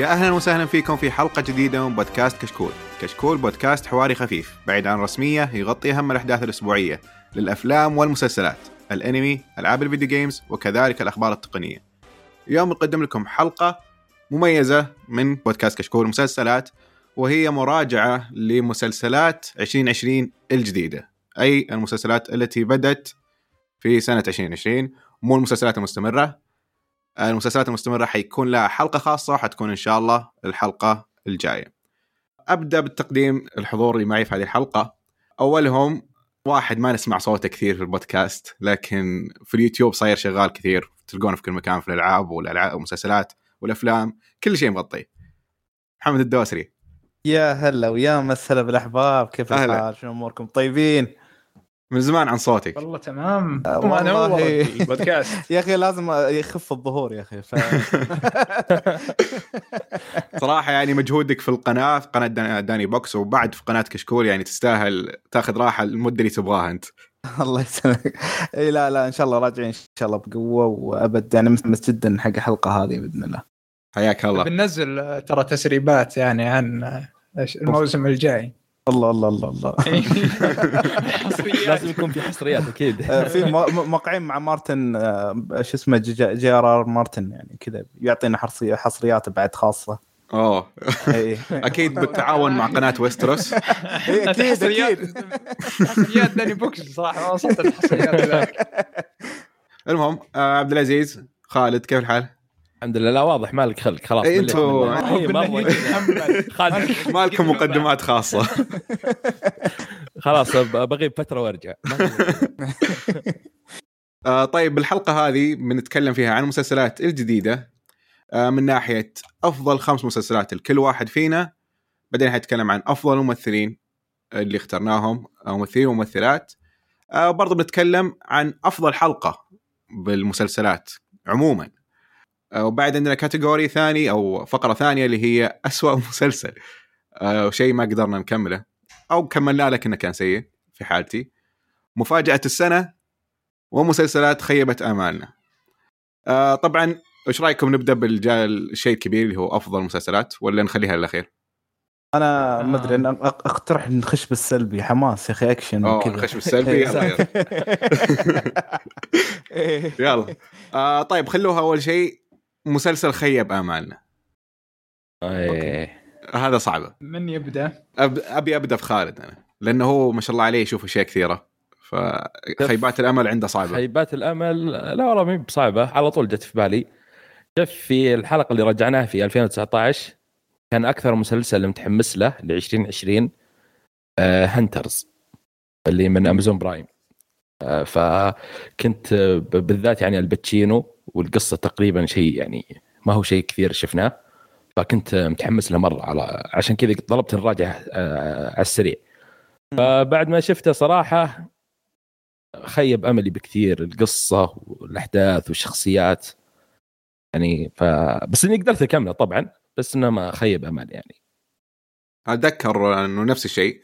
يا أهلا وسهلا فيكم في حلقة جديدة من بودكاست كشكول. كشكول بودكاست حواري خفيف بعيد عن الرسمية يغطي أهم الأحداث الأسبوعية للأفلام والمسلسلات، الأنمي، ألعاب الفيديو جيمز وكذلك الأخبار التقنية. اليوم نقدم لكم حلقة مميزة من بودكاست كشكول مسلسلات وهي مراجعة لمسلسلات 2020 الجديدة، أي المسلسلات التي بدت في سنة 2020 مو المسلسلات المستمرة المسلسلات المستمرة حيكون لها حلقة خاصة وحتكون إن شاء الله الحلقة الجاية. أبدأ بالتقديم الحضور اللي معي في هذه الحلقة. أولهم واحد ما نسمع صوته كثير في البودكاست لكن في اليوتيوب صاير شغال كثير تلقونه في كل مكان في الألعاب والألعاب والمسلسلات والأفلام كل شيء مغطيه. محمد الدوسري يا هلا ويا مسهلا بالأحباب كيف. الحال شلون أموركم طيبين من زمان عن صوتك. والله تمام. آه، والله. يا أخي لازم يخف الظهور يا أخي ف... صراحة يعني مجهودك في القناة في قناة دان- داني بوكس وبعد في قناة كشكول يعني تستاهل تاخذ راحة المدة اللي تبغاها أنت. الله يسلمك. إي لا لا إن شاء الله راجعين إن شاء الله بقوة وأبد. يعني متحمس جدا حق الحلقة هذه بإذن الله. حياك الله. بننزل ترى تسريبات يعني عن الموسم الجاي. الله الله الله الله. لازم يكون في حصريات أكيد. آه، في موقعين مع مارتن آه، شو اسمه جي ار ار مارتن يعني كذا يعطينا حصري- حصريات بعد خاصة. أوه. اي أكيد بالتعاون مع قناة ويستروس. إيه، أكيد حصريات أكيد. حصريات داني بوكس صراحة ما وصلت الحصريات المهم آه عبد العزيز خالد كيف الحال؟ الحمد لله. لا واضح مالك خلق. خلاص إيه، منه. إيه، مالكم مقدمات خاصة. خلاص بغيب فترة وأرجع. آه طيب بالحلقة هذه بنتكلم فيها عن المسلسلات الجديدة. آه من ناحية أفضل خمس مسلسلات لكل واحد فينا. بعدين حنتكلم عن أفضل الممثلين اللي اخترناهم ممثلين وممثلات. آه برضه بنتكلم عن أفضل حلقة بالمسلسلات عموما. وبعد عندنا كاتيجوري ثاني أو فقرة ثانية اللي هي أسوأ مسلسل وشيء ما قدرنا نكمله أو كملناه لكنه كان سيء في حالتي مفاجأة السنة ومسلسلات خيبت آمالنا. آه طبعا إيش رأيكم نبدأ بالجا- الشيء الكبير اللي هو أفضل مسلسلات ولا نخليها للأخير؟ أنا ما أدري أق- أقترح نخش بالسلبي حماس يا أخي أكشن وكذا. نخش بالسلبي يلا يلا. إيه. يلا. آه طيب خلوها أول شيء مسلسل خيب آمالنا. إيه. هذا صعبه من يبدأ؟ أب... أبي أبدأ في خالد أنا لأنه هو ما شاء الله عليه يشوف أشياء كثيرة. فخيبات الأمل عنده صعبة. خيبات الأمل لا والله ما هي بصعبة على طول جت في بالي. شوف في الحلقة اللي رجعناها في 2019 كان أكثر مسلسل متحمس له ل 2020 آه هنترز اللي من Amazon Prime. آه فكنت آه، بالذات يعني الباتشينو والقصة تقريبا شيء يعني ما هو شيء كثير شفناه فكنت متحمس له مرة على عشان كذا طلبت نراجعه آه على السريع. فبعد ما شفته صراحة خيب أملي بكثير القصة والأحداث والشخصيات. يعني ف بس إني قدرت أكمله طبعا بس إنه ما خيب أمل يعني. أتذكر إنه نفس الشيء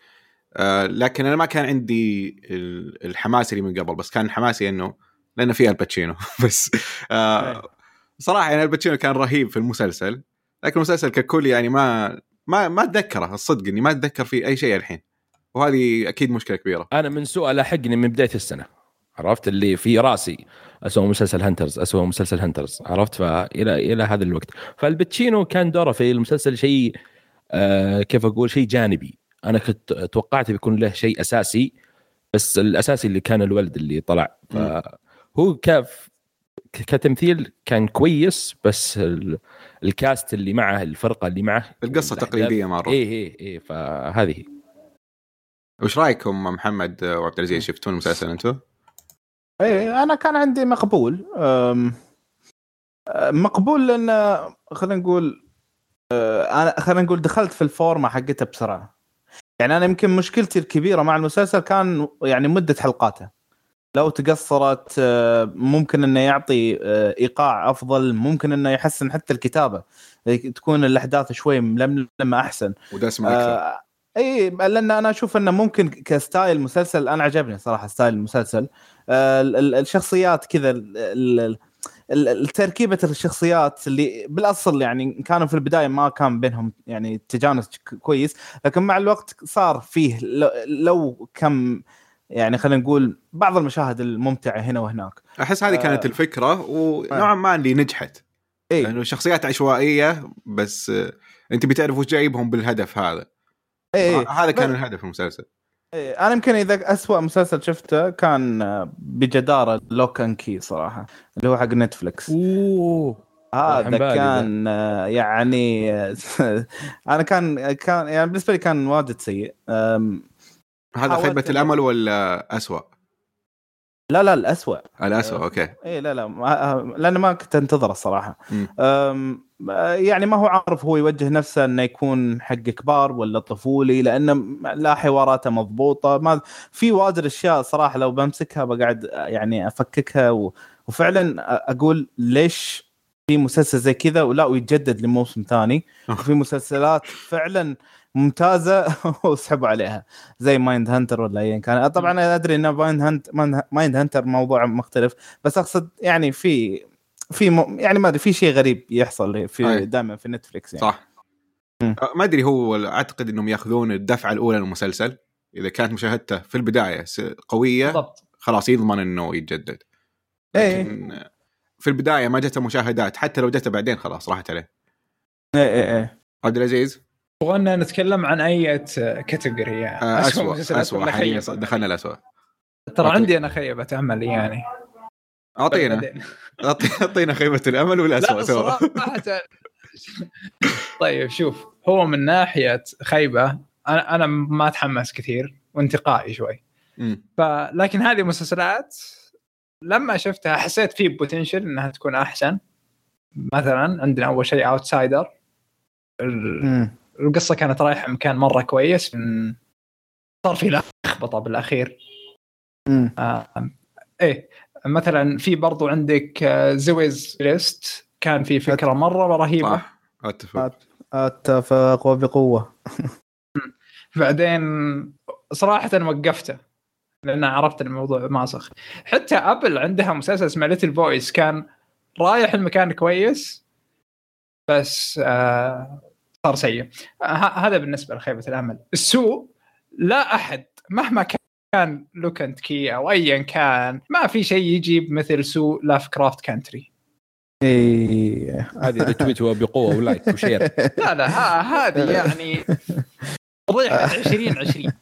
آه لكن أنا ما كان عندي ال- الحماس اللي من قبل بس كان حماسي إنه لأنه فيها الباتشينو بس آه صراحة يعني الباتشينو كان رهيب في المسلسل لكن المسلسل ككل يعني ما ما ما أتذكره الصدق إني ما أتذكر فيه أي شيء الحين. وهذه أكيد مشكلة كبيرة. أنا من سوء لاحقني من بداية السنة عرفت؟ اللي في رأسي اسوء مسلسل Hunters اسوء مسلسل Hunters عرفت؟ فالى إلى هذا الوقت. فالباتشينو كان دوره في المسلسل شيء آه كيف أقول؟ شيء جانبي. أنا كنت توقعت بيكون له شيء أساسي بس الأساسي اللي كان الولد اللي طلع. فهو كاف كتمثيل كان كويس بس ال- الكاست اللي معه الفرقة اللي معه القصة تقليدية مره إيه إيه إيه فهذه. وش رأيكم محمد وعبد العزيز؟ شفتون المسلسل أنتم؟ إيه أنا كان عندي مقبول. مقبول لأن خلينا نقول أه، أنا خلينا نقول دخلت في الفورمة حقتها بسرعة. يعني أنا يمكن مشكلتي الكبيرة مع المسلسل كان يعني مدة حلقاته. لو تقصرت أه، ممكن إنه يعطي أه، إيقاع أفضل ممكن إنه يحسن حتى الكتابة. تكون الأحداث شوي ململمة أحسن. ودسمة أكثر. آه إي لأن أنا أشوف إنه ممكن ك style مسلسل أنا عجبني صراحة style المسلسل. آه ال- ال- الشخصيات كذا تركيبة الشخصيات اللي بالأصل يعني كانوا في البداية ما كان بينهم يعني تجانس كويس. لكن مع الوقت صار فيه لو كم يعني خلينا نقول بعض المشاهد الممتعة هنا وهناك. أحس هذه كانت آه. الفكرة ونوعا ما اللي نجحت. إي. لأنه شخصيات عشوائية بس آه، أنت بتعرف وش جايبهم بالهدف هذا. إي آه، هذا كان بس- الهدف المسلسل. إيه، أنا يمكن إذا أسوأ مسلسل شفته كان آه، بجدارة Locke and Key صراحة اللي هو حق Netflix أوه. هذا كان آه، يعني أنا كان كان يعني بالنسبة لي كان واجد سيء. أم، هذا إنه- الأمل ولا أسوأ؟ لا لا الاسوء الأسوأ آه. okay. اي لا لا لأن ما كنت أنتظره الصراحه يعني ما هو عارف هو يوجه نفسه إنه يكون حق كبار ولا طفولي لأنه لا حواراته مضبوطة. ما في واجد أشياء صراحة لو بمسكها بقعد يعني أفككها و... وفعلا أقول ليش في مسلسل زي كذا ولا ويتجدد لموسم ثاني. وفي مسلسلات فعلا ممتازة وسحبوا عليها. زي Mindhunter ولا ايا كان. طبعا أنا أدري ان Mindhunt Mindhunter موضوع مختلف بس أقصد يعني في في م... يعني ما أدري في شيء غريب يحصل في. دائما في نتفلكس يعني. صح. آه، ما أدري هو أعتقد إنهم يأخذون الدفعة الأولى للمسلسل. إذا كانت مشاهدته في البداية قوية بالضبط. خلاص يضمن إنه يتجدد. إيه. لكن في البداية ما جته مشاهدات حتى لو جته بعدين خلاص راحت عليه. إيه إيه إيه. عبد العزيز؟ تبغانا نتكلم عن أي كاتيجوري يعني. آه، اسوء اسوء حاليا؟ دخلنا الاسوء ترى. عندي أنا خيبة أمل يعني. أعطينا. أعطينا خيبة الأمل والاسوء لا سوا. طيب شوف هو من ناحية خيبة أنا أنا ما أتحمس كثير وانتقائي شوي. فلكن هذه مسلسلات لما شفتها حسيت في بوتنشل إنها تكون أحسن. مثلا عندنا أول شيء اوتسايدر. القصة كانت رايحة مكان مرة كويس من صار في لخبطة بالأخير. مم. آه إيه مثلا في برضو عندك آه، Zoey's list. كان في فكرة مرة رهيبة. صح؟ أتفق. أتفق وبقوه بعدين صراحة وقفته لأن عرفت الموضوع ماسخ حتى Apple عندها مسلسل اسمه Little Voice كان رايح لمكان كويس بس آه صار سيء. آه ه- هذا بالنسبة لخيبة الأمل. السوء لا أحد مهما كان Locke and Key أو ايا كان ما في شيء يجيب مثل سوء Lovecraft Country إيه هذه retweet بقوة و like و share لا لا ها- هذه يعني فضيحة 2020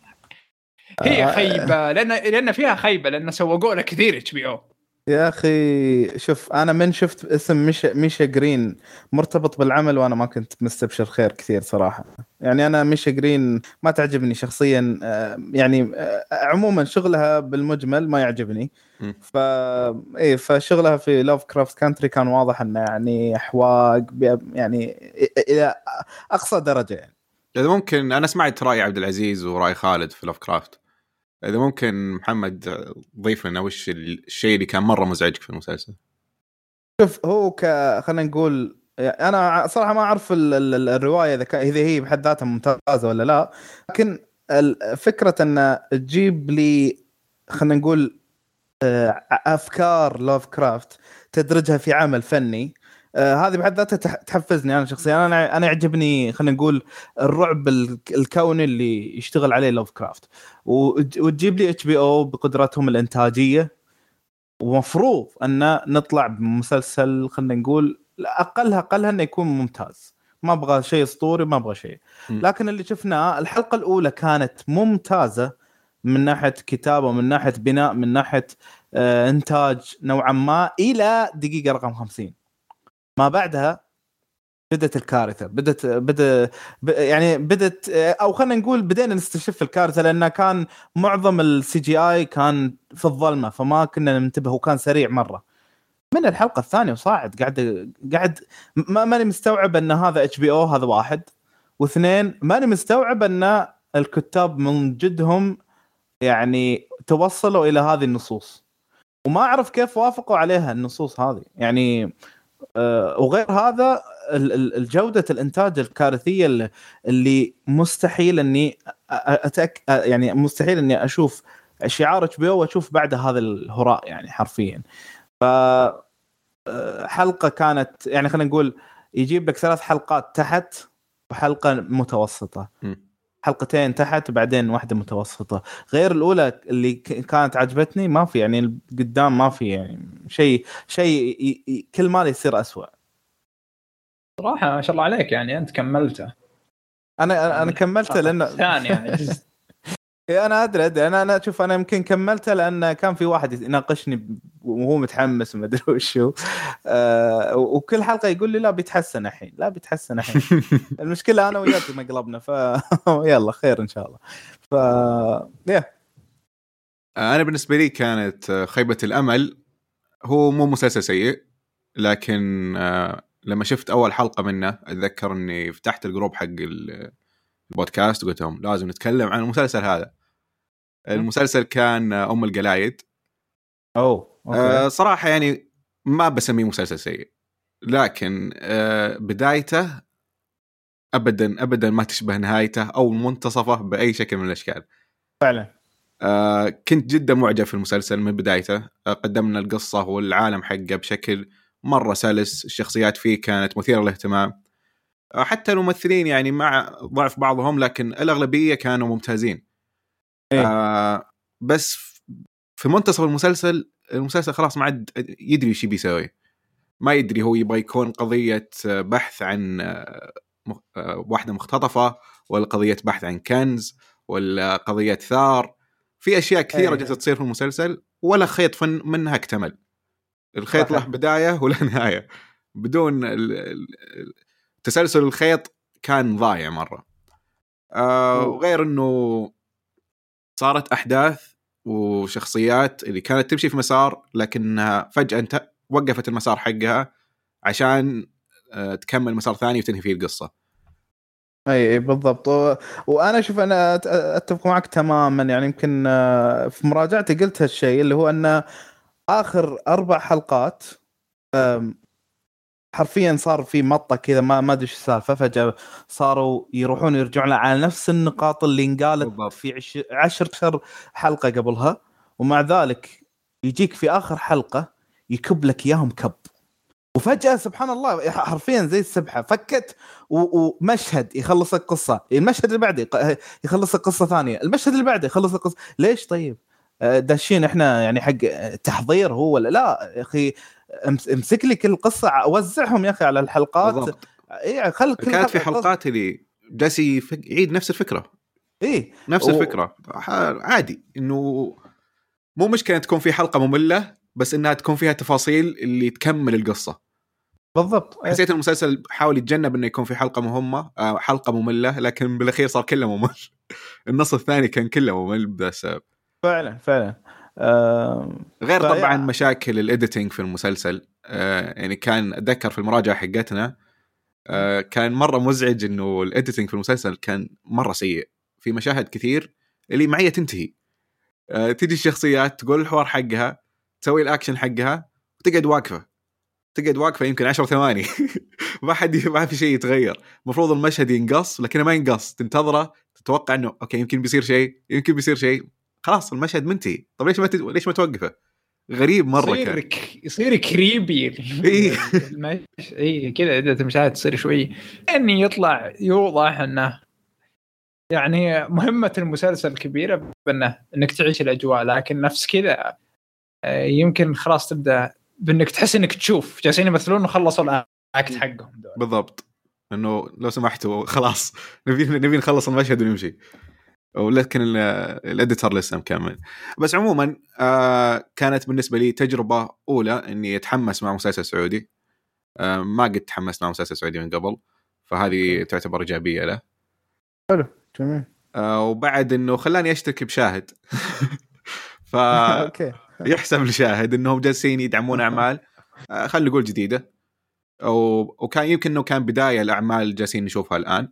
هي خيبة لأن لأن فيها خيبة لأن سوقوا لها كثير HBO يا أخي شوف أنا من شفت اسم ميشا ميشا جرين مرتبط بالعمل وأنا ما كنت مستبشر خير كثير صراحة. يعني أنا ميشا جرين ما تعجبني شخصيا آه، يعني آه، عموما شغلها بالمجمل ما يعجبني. ف إيه فشغلها في Lovecraft Country كان واضح إنه يعني أحواق بي- يعني إلى أقصى درجة يعني. ممكن أنا سمعت رأي عبد العزيز ورأي خالد في لوف كرافت إذا ممكن محمد ضيف لنا وش الشيء اللي كان مرة مزعجك في المسلسل؟ شوف هو ك خلينا نقول أنا صراحة ما أعرف ال- ال- ال- الرواية إذا إذا هي بحد ذاتها ممتازة ولا لا لكن فكرة إن تجيب لي خلينا نقول آه، أفكار لوف كرافت تدرجها في عمل فني آه، هذه بحد ذاتها تح- تحفزني أنا شخصيا. أنا أنا يعجبني خلينا نقول الرعب ال- الكوني اللي يشتغل عليه لوف كرافت وت- وتجيب لي HBO بقدراتهم الإنتاجية. ومفروض أن نطلع بمسلسل خلينا نقول اقلها اقلها أنه يكون ممتاز. ما أبغى شيء أسطوري ما أبغى شيء. لكن اللي شفناه الحلقة الأولى كانت ممتازة من ناحية كتابة من ناحية بناء من ناحية آه إنتاج نوعا ما إلى دقيقة رقم 50 ما بعدها بدت الكارثة بدت بدا يعني بدت أو خلينا نقول بدينا نستشف الكارثة لأنه كان معظم ال CGI كان في الظلمة فما كنا ننتبه وكان سريع مرة. من الحلقة الثانية وصاعد قاعد قاعد ما ماني مستوعب أن هذا HBO هذا واحد. واثنين ماني مستوعب أن الكتاب من جدهم يعني توصلوا إلى هذه النصوص. وما أعرف كيف وافقوا عليها النصوص هذه. يعني وغير هذا ال- ال- الجودة الإنتاج الكارثية اللي- مستحيل إني أتأك... يعني مستحيل إني أشوف شعار اتش بي أو وأشوف بعد هذا الهراء يعني حرفيا ف آه، حلقة كانت يعني خلينا نقول يجيب لك ثلاث حلقات تحت وحلقة متوسطة مم. حلقتين تحت وبعدين واحدة متوسطة. غير الأولى اللي كانت عجبتني ما في يعني قدام ما في يعني شيء شيء كل ما يصير أسوأ. صراحة ما شاء الله عليك يعني أنت كملته. أنا انا- أنا كملته لأنه ثاني يعني جزء. إيه أنا أدري أدري. أنا أنا شوف أنا يمكن كملته لأن كان في واحد يناقشني وهو متحمس وما أدري وشو. آه وكل حلقة يقول لي لا بيتحسن الحين لا بيتحسن الحين. المشكلة أنا وياك مقلبنا ف يلا خير إن شاء الله. ف يا. أنا بالنسبة لي كانت خيبة الأمل. هو مو مسلسل سيء لكن آه، لما شفت أول حلقة منه أتذكر إني فتحت ال group حق البودكاست وقلت لهم لازم نتكلم عن المسلسل هذا. المسلسل كان آه، أم القلايد. أوه آه okay. صراحة يعني ما بسميه مسلسل سيء. لكن آه بدايته ابدا ابدا ما تشبه نهايته أو منتصفه بأي شكل من الأشكال. فعلا. آه كنت جدا معجب في المسلسل من بدايته. آه قدمنا القصة والعالم حقه بشكل مرة سلس. الشخصيات فيه كانت مثيرة للاهتمام. آه حتى الممثلين يعني مع ضعف بعضهم لكن الأغلبية كانوا ممتازين إيه. آه بس في منتصف المسلسل المسلسل خلاص ما عاد يدري إيش يبي يسوي ما يدري هو يبغى يكون قضية بحث عن آه، آه، واحدة مختطفة ولا قضية بحث عن كنز ولا قضية ثار في أشياء كثيرة إيه. جالسة تصير في المسلسل ولا خيط فن منها اكتمل الخيط. له بداية ولا نهاية بدون ال- ال- ال- تسلسل الخيط كان ضايع مرة. آه. وغير إنه صارت أحداث وشخصيات اللي كانت تمشي في مسار لكنها فجأة انت وقفت المسار حقها عشان آه، تكمل مسار ثاني وتنهي فيه القصة. أي بالضبط. و... وأنا شوف أنا أتفق معك تماما. يعني يمكن آه، في مراجعتي قلت هالشيء اللي هو أن آخر أربع حلقات حرفيا صار في مطة كذا ما ما أدري إيش السالفة. فجأة صاروا يروحون يرجعون على نفس النقاط اللي انقالت بالضبط. في عش... عشر حلقة قبلها. ومع ذلك يجيك في آخر حلقة يكب لك إياهم كب. وفجأة سبحان الله حرفيا زي السبحة فكت ومشهد يخلص القصة المشهد اللي بعده يخلص القصة ثانية. المشهد اللي بعده يخلص القصة ليش طيب؟ آه، داشين إحنا يعني حق تحضير هو ولا لا؟ يا أخي امسك لي كل قصة وزعهم يا أخي على الحلقات. بالضبط. اي خل كل كانت في حلقات اللي جالس يعيد نفس الفكرة. اي نفس و- الفكرة. عادي. إنه مو مشكلة تكون في حلقة مملة بس إنها تكون فيها تفاصيل اللي تكمل القصة. بالضبط. حسيت المسلسل حاول يتجنب إنه يكون في حلقة مهمة آه، حلقة مملة لكن بالأخير صار كله ممل. النص الثاني كان كله ممل السبب. فعلا فعلا. غير فيا- طبعا مشاكل الايديتنج في المسلسل آه، يعني كان أتذكر في المراجعة حقتنا آه، كان مرة مزعج إنه ال editing في المسلسل كان مرة سيء في مشاهد كثير اللي معي تنتهي. آه، تجي الشخصيات تقول الحوار حقها تسوي الأكشن حقها وتقعد واقفة تقعد واقفة يمكن 10 ثواني. ما حد ما في شيء يتغير. المفروض المشهد ينقص لكنه ما ينقص. تنتظره تتوقع إنه okay يمكن بيصير شيء يمكن بيصير شيء. خلاص المشهد منتهي. طب ليش ما تد... ليش ما توقفه؟ غريب مرة يصير كان. يصير creepy إيه. المش... اي كذا إذا المشاهد تصير شوي. إني يطلع يوضح إنه يعني مهمة المسلسل كبيرة بإنه إنك تعيش الأجواء لكن نفس كذا آه، يمكن خلاص تبدأ بإنك تحس إنك تشوف. جالسين يمثلون وخلصوا الأكت حقهم دول. بالضبط. إنه لو سمحتوا خلاص. نبي نبي نخلص المشهد ونمشي. ولكن ال- الإديتر لسه مكمل بس عموما آه كانت بالنسبة لي تجربة أولى إني أتحمس مع مسلسل سعودي. آه ما قد تحمست مع مسلسل سعودي من قبل فهذه تعتبر إيجابية له. جميل. آه وبعد إنه خلاني أشترك بشاهد. ف يحسب لشاهد إنهم جالسين يدعمون أعمال. آه، خلينا نقول جديدة. أو وكان يمكن إنه كان بداية لاعمال جالسين نشوفها الآن.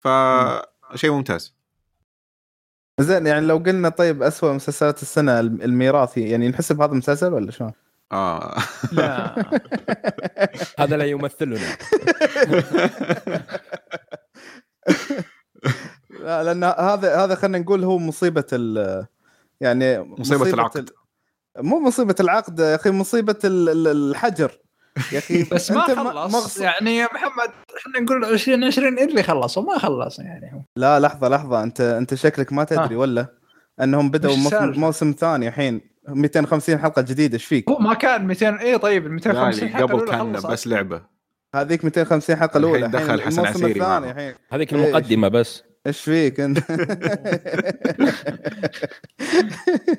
فشيء ممتاز. زين يعني لو قلنا طيب أسوأ مسلسلات السنة الم- الميراثي يعني نحسب هذا مسلسل ولا شلون؟ آه لا هذا لا يمثلنا لا لأن هذا هذا خلينا نقول هو مصيبة ال يعني مصيبة العقد. ال- مو مصيبة العقد يا أخي مصيبة ال- ال- الحجر يا أخي بس ما خلص مغص- يعني يا محمد إحنا نقول 2020 إللي خلص وما خلص يعني هو لا لحظة لحظة انت أنت شكلك ما تدري آه. ولا أنهم بدأوا موسم, ثاني الحين 250 حلقة جديدة إيش فيك؟ هو ما كان 200 اي طيب ال 250 يعني حلقة قبل كان. بس لعبة هذيك 250 حلقة الأولى الحين دخل حسن الموسم عسيري الثاني هذيك؟ المقدمة بس إيش فيك أنت؟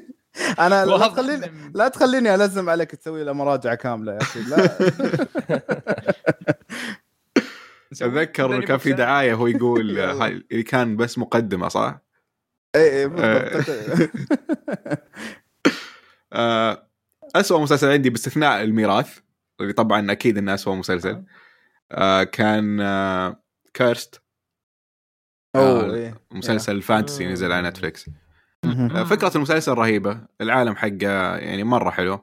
أنا لا تخليني لا تخليني ألزم عليك تسوي له مراجعة كاملة يا أخي لا أتذكر كان في دعاية هو يقول اللي كان بس مقدمة صح؟ اي اي بالضبط آه، أسوأ مسلسل عندي باستثناء الميراث اللي طبعا أكيد إنه أسوأ مسلسل آه، كان آه، Cursed أوه إيه. مسلسل fantasy آه. نزل على نتفلكس. آه، فكرة المسلسل رهيبة. العالم حقه يعني مرة حلو.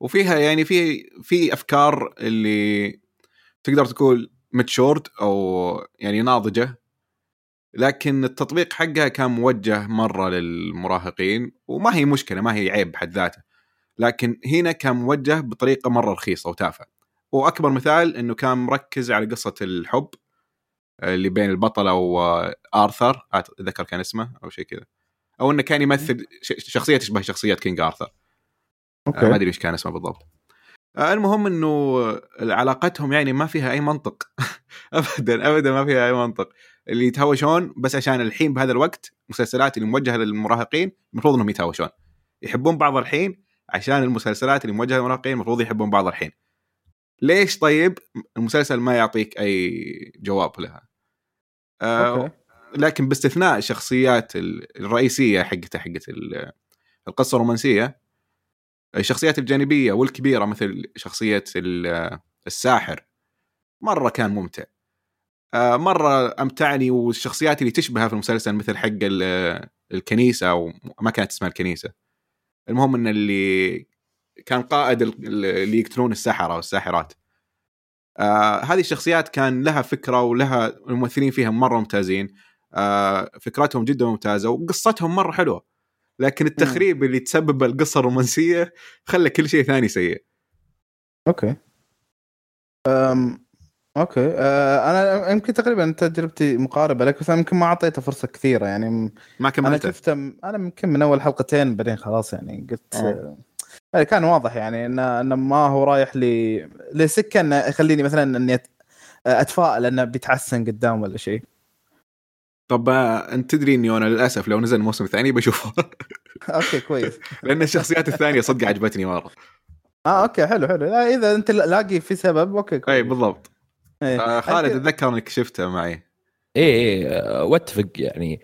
وفيها يعني في في أفكار اللي تقدر تقول متشورد أو يعني ناضجة. لكن التطبيق حقها كان موجه مرة للمراهقين وما هي مشكلة ما هي عيب بحد ذاته. لكن هنا كان موجه بطريقة مرة رخيصة وتافهة. وأكبر مثال إنه كان مركز على قصة الحب اللي بين البطلة وارثر أتذكر كان اسمه أو شيء كذا. أو إنه كان يمثل شخصية تشبه شخصية كينج آرثر. آه، ما okay أدري إيش كان اسمه بالضبط. آه، المهم إنه علاقتهم يعني ما فيها أي منطق. ابدا ابدا ما فيها أي منطق. اللي يتهاوشون بس عشان الحين بهذا الوقت مسلسلات اللي موجهة للمراهقين المفروض إنهم يتهاوشون. يحبون بعض الحين عشان المسلسلات اللي موجهة للمراهقين المفروض يحبون بعض الحين. ليش طيب المسلسل ما يعطيك أي جواب لها؟ آه أوكي. لكن باستثناء الشخصيات ال- الرئيسية حقته حقت ال- القصة الرومانسية الشخصيات الجانبية والكبيرة مثل شخصية ال- الساحر مرة كان ممتع. آه، مرة أمتعني والشخصيات اللي تشبهها في المسلسل مثل حق ال- الكنيسة أو ما كانت اسمها الكنيسة. المهم إن اللي كان قائد ال- اللي يقتلون السحره والساحرات آه هذه الشخصيات كان لها فكرة ولها الممثلين فيها مرة ممتازين. فكرتهم جدا ممتازة وقصتهم مرة حلوة لكن التخريب اللي تسبب القصة الرومانسية خلى كل شيء ثاني سيء okay أم... okay أه أنا يمكن تقريبا تجربتي مقاربة لك بس أنا يمكن ما أعطيته فرصة كثيرة يعني ما أنا كملته شفته أنا يمكن من أول حلقتين بعدين خلاص يعني قلت آه. آه. كان واضح يعني إنه إنه ما هو رايح ل لسكة إنه يخليني مثلا إني. أتفائل إنه بيتحسن قدام ولا شيء طب أنت تدري إني أنا للأسف لو نزل الموسم الثاني بشوفه. okay كويس. لأن الشخصيات الثانية صدق عجبتني مرة. آه okay حلو حلو. لا إذا أنت لاقي في سبب okay كويس. اي بالضبط. إيه. آه خالد أتذكر إنك شفته معي. إيه إيه آه، واتفق يعني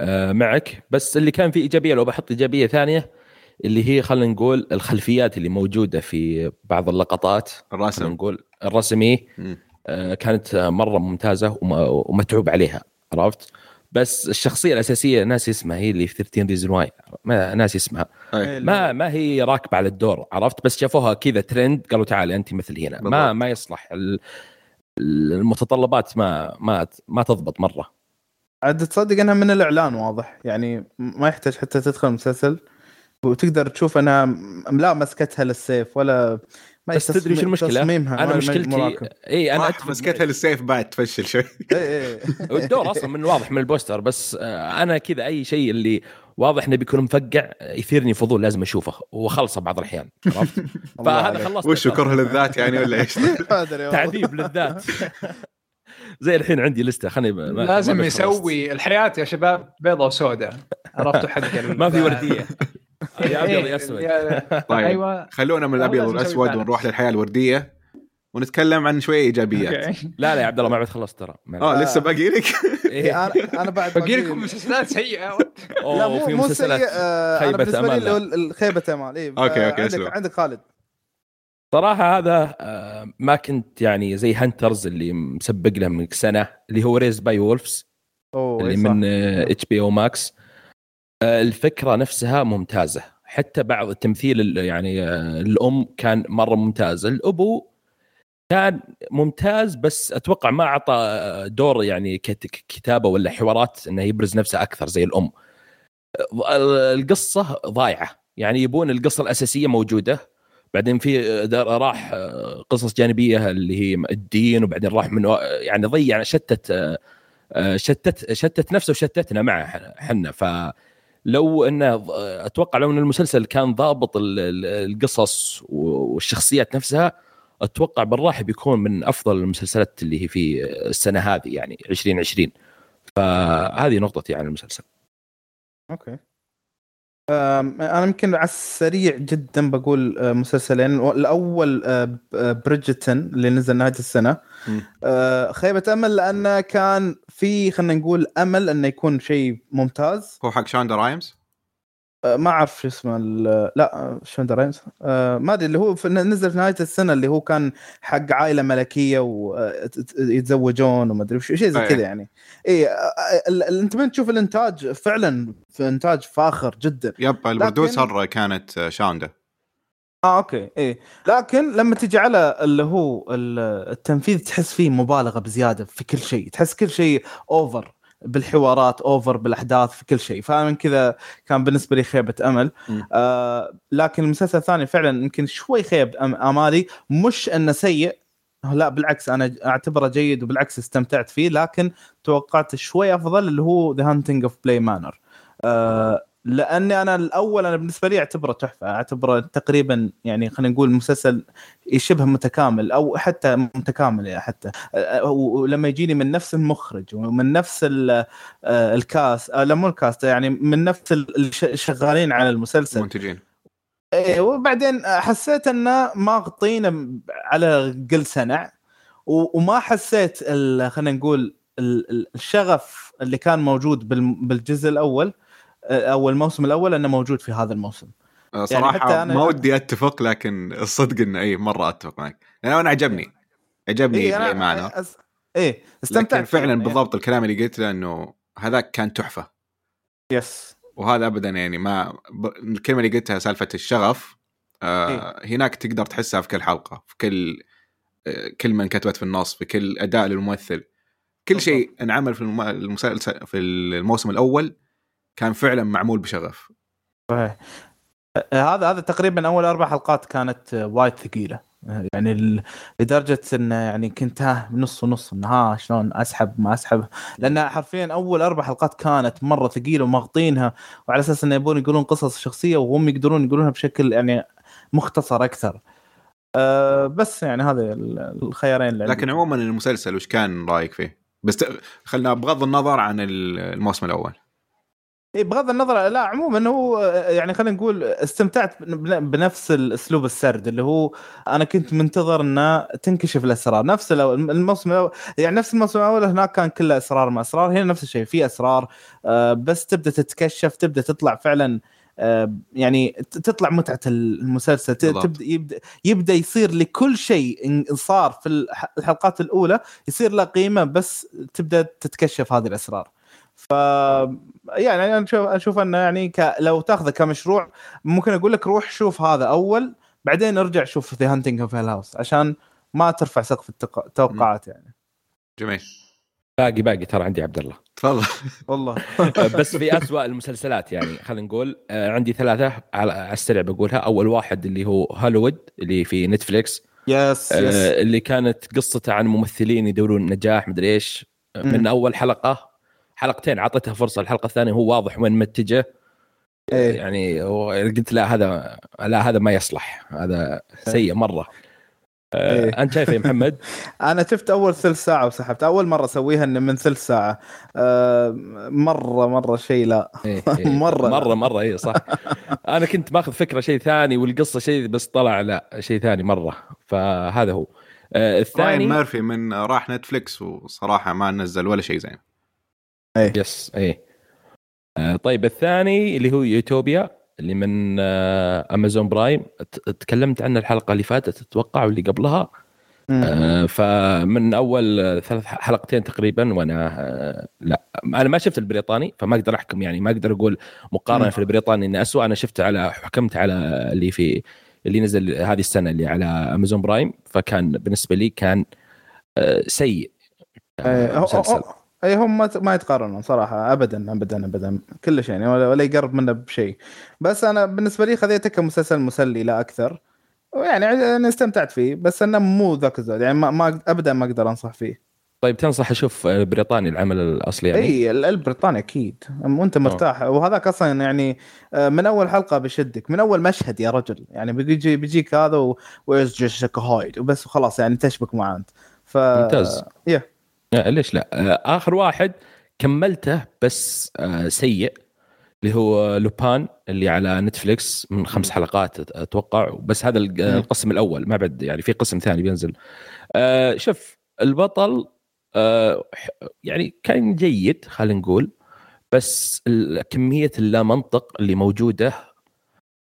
آه، معك. بس اللي كان فيه إيجابية لو بحط إيجابية ثانية اللي هي خلينا نقول الخلفيات اللي موجودة في بعض اللقطات. الرسم. نقول الرسمي. آه، كانت مرة ممتازة وم- ومتعوب عليها. عرفت؟ بس الشخصية الأساسية وش اسمها هي اللي في 13 Reasons Why. ما وش اسمها. أي. ما ما هي راكبة على الدور عرفت؟ بس شافوها كذا ترند قالوا تعالي أنت مثل هنا. ما بالضبط. ما يصلح. ال- المتطلبات ما ما ما تضبط مرة. عاد تصدق أنها من الإعلان واضح. يعني ما يحتاج حتى تدخل المسلسل وتقدر تشوف أنها لا مسكتها للسيف ولا بس تدري شو المشكلة؟ تصميمها أنا مشكلتي. اي أنا مسكتها للسيف بعد تفشل شوي اي اي الدور أصلا من واضح من البوستر بس آه، أنا كذا أي شيء اللي واضح إنه بيكون مفقع يثيرني فضول لازم أشوفه وخلصه بعض الأحيان عرفت؟ فهذا. خلصت وش، كره للذات يعني ولا إيش؟ تعذيب للذات زي الحين عندي لستة ما- لازم. يسوي الحياة يا شباب بيضة وسوداء عرفتوا حق ما في وردية يا أبيض إيه، يا أسود طيب. أيوه خلونا من الأبيض والأسود. ونروح للحياة الوردية ونتكلم عن شوية إيجابيات. لا لا يا عبد الله ما بعد خلصت ترى آه لسه باقي لك إيه. أنا أنا بعد باقي لكم مسلسلات سيئة لا أوه مو في مو مسلسلات سيء آه، أنا خيبة بالنسبة لي خيبة امال اي okay، okay، عندك. عندك خالد صراحة هذا آه، ما كنت يعني زي Hunters اللي مسبق له من سنة اللي هو Raised by Wolves اللي. من HBO Max الفكرة نفسها ممتازة. حتى بعض التمثيل ال- يعني آه، الأم كان مرة ممتاز. الأبو كان ممتاز بس أتوقع ما أعطى آه، دور يعني كت- كتابة ولا حوارات إنه يبرز نفسه أكثر زي الأم. آه، القصة ضايعة. يعني يبون القصة الأساسية موجودة. بعدين في راح آه، قصص جانبية اللي هي الدين وبعدين راح من يعني ضيع شتت آه، آه، شتت شتت نفسه وشتتنا معه إحنا فلو انه أتوقع لو أن المسلسل كان ضابط ال- ال- القصص والشخصيات نفسها أتوقع بالراحة بيكون من أفضل المسلسلات اللي هي في السنة هذه يعني 2020 فهذه نقطتي عن المسلسل. okay. أنا يمكن على السريع جدا بقول أه، مسلسلين. الأول ب- أه، Bridgerton اللي نزل نهاية السنة. خيبة أمل لأنه كان في خلينا نقول أمل إنه يكون شيء ممتاز. هو حق شوندا رايمز؟ ما أعرف شو اسمه لا شو رايمز أه، ما أدري اللي هو في نزل في نهاية السنة اللي هو كان حق عائلة ملكية ويتزوجون وما أدري شيء زي أي. كذا يعني. اي أنت من تشوف الإنتاج فعلا في إنتاج فاخر جدا. yep ال producer كانت آه، شوندا آه okay إيه. لكن لما تجي على اللي هو ال- التنفيذ تحس فيه مبالغة بزيادة في كل شيء تحس كل شيء over بالحوارات over بالأحداث في كل شيء. فمن كذا كان بالنسبة لي خيبة أمل. آه لكن المسلسل الثاني فعلا يمكن شوي خيب أم- آمالي. مش إنه سيء لا بالعكس أنا أعتبره جيد وبالعكس استمتعت فيه لكن توقعت شوي أفضل اللي هو The Haunting of Bly Manor لاني أنا الأول أنا بالنسبة لي اعتبره تحفه اعتبره تقريبا يعني خلينا نقول مسلسل شبه متكامل أو حتى متكامل يعني حتى. ولما يجيني من نفس المخرج ومن نفس ال- ال cast أه، لا مو ال cast يعني من نفس ال- الشغالين على المسلسل. المنتجين. إيه وبعدين حسيت انه ما غطينا على قل سنع وما حسيت ال- خلينا نقول ال- ال- الشغف اللي كان موجود بالجزء الأول. أو الموسم الأول أنه موجود في هذا الموسم. آه، صراحة حتى أنا- ما ودي أتفق لكن الصدق إنه اي مرة أتفق معك. يعني أنا عجبني. عجبني بلاي أنا مانر أس... إيه استمتعت لكن فعلا يعني. بالضبط الكلام اللي قلت له إنه هذاك كان تحفة. يس. وهذا ابدا يعني ما. الكلمة اللي قلتها سالفة الشغف آه إيه. هناك تقدر تحسها في كل حلقة في كل آه كلمه انكتبت في النص في كل أداء للممثل. كل شيء انعمل في الم... المسلسل في الموسم الأول كان فعلا معمول بشغف. صحيح. آه، هذا هذا تقريبا أول أربع حلقات كانت آه، وايد ثقيلة. آه، يعني لدرجة إنه يعني كنت ها نص ونص إنه ها شلون أسحب ما أسحب. لأن حرفيا أول أربع حلقات كانت مرة ثقيلة ومغطينها وعلى أساس إنه يبون يقولون قصص شخصية وهم يقدرون يقولونها بشكل يعني مختصر أكثر. أه بس يعني هذا ال- الخيارين اللي. لكن عموما المسلسل وش كان رأيك فيه؟ بس خلنا بغض النظر عن الموسم الأول. بغض النظر لا عموما هو آه، يعني خلينا نقول استمتعت بن- بنفس الأسلوب السرد اللي هو أنا كنت منتظر إنه تنكشف الأسرار نفس الموسم الأول يعني نفس الموسم الأول هناك كان كله أسرار ما أسرار هنا نفس الشيء في أسرار آه، بس تبدأ تتكشف تبدأ تطلع فعلا آه، يعني تطلع متعة المسلسل. تبدأ يبدأ يبدأ يصير لكل شيء صار في الح- الحلقات الأولى يصير له قيمة بس تبدأ تتكشف هذه الأسرار ف يعني أنا أشوف أشوف أنه يعني ك... لو تاخذه كمشروع ممكن أقول لك روح شوف هذا أول بعدين ارجع شوف The Haunting of House عشان ما ترفع سقف التق- التوقعات يعني. جميل. باقي باقي ترى عندي عبد الله. تفضل. والله. بس في أسوأ المسلسلات يعني خلينا نقول آه، عندي ثلاثة على على السريع بقولها. أول واحد اللي هو هوليوود اللي في Netflix yes yes اللي كانت قصته عن ممثلين يدورون نجاح مدري إيش. آه، من. أول حلقة حلقتين اعطيتها فرصة الحلقة الثانية هو واضح وين متجه. إيه. يعني قلت لا هذا لا هذا ما يصلح هذا سيء مرة. آه، إيه. أنت شايف يا محمد؟ أنا شفت أول ثلث ساعة وسحبت أول مرة أسويها إن من ثلث ساعة. آه مرة مرة شيء لا. إيه، إيه. مرة لا. مرة مرة اي صح. أنا كنت ماخذ فكرة شيء ثاني والقصة شيء بس طلع لا شيء ثاني مرة. فهذا هو. آه، راين الثاني Murphy من راح Netflix وصراحة ما نزل ولا شيء زين. yes إيه. آه، طيب الثاني اللي هو يوتوبيا اللي من آه، Amazon Prime. تكلمت عنه الحلقة اللي فاتت أتوقع واللي قبلها. مم. آه، فمن أول ثلاث حلقتين تقريبا وأنا آه، لا أنا ما شفت البريطاني فما أقدر أحكم يعني ما أقدر أقول مقارنة مم. في البريطاني إنه اسوء أنا شفت على حكمت على اللي في اللي نزل هذه السنة اللي على Amazon Prime فكان بالنسبة لي كان آه، سيء إيه، آه، أي هم ما ما يتقارنون صراحة ابدا ابدا ابدا. كلش يعني ولا, يقرب منه بشيء. بس أنا بالنسبة لي خذيته كمسلسل مسلي لا أكثر. يعني أنا استمتعت فيه بس أنه مو ذاك الزود. يعني ما, ما ابدا ما أقدر أنصح فيه. طيب تنصح أشوف بريطاني العمل الأصلي يعني؟ إي ال- البريطاني أكيد. وانت مرتاح. وهذاك أصلا يعني آه، من أول حلقة بيشدك من أول مشهد يا رجل. يعني بيجي بيجيك هذا ويزجشك هايد وبس وخلاص يعني تشبك معاه أنت. ف ممتاز. يا. آه، ليش لا؟ آه، آخر واحد كملته بس آه، سيء اللي هو لوبان اللي على نتفليكس من خمس حلقات أتوقع. بس هذا. القسم الأول ما بعد يعني في قسم ثاني بينزل. آه، شوف البطل آه، يعني كان جيد خلينا نقول. بس كمية اللا منطق اللي موجودة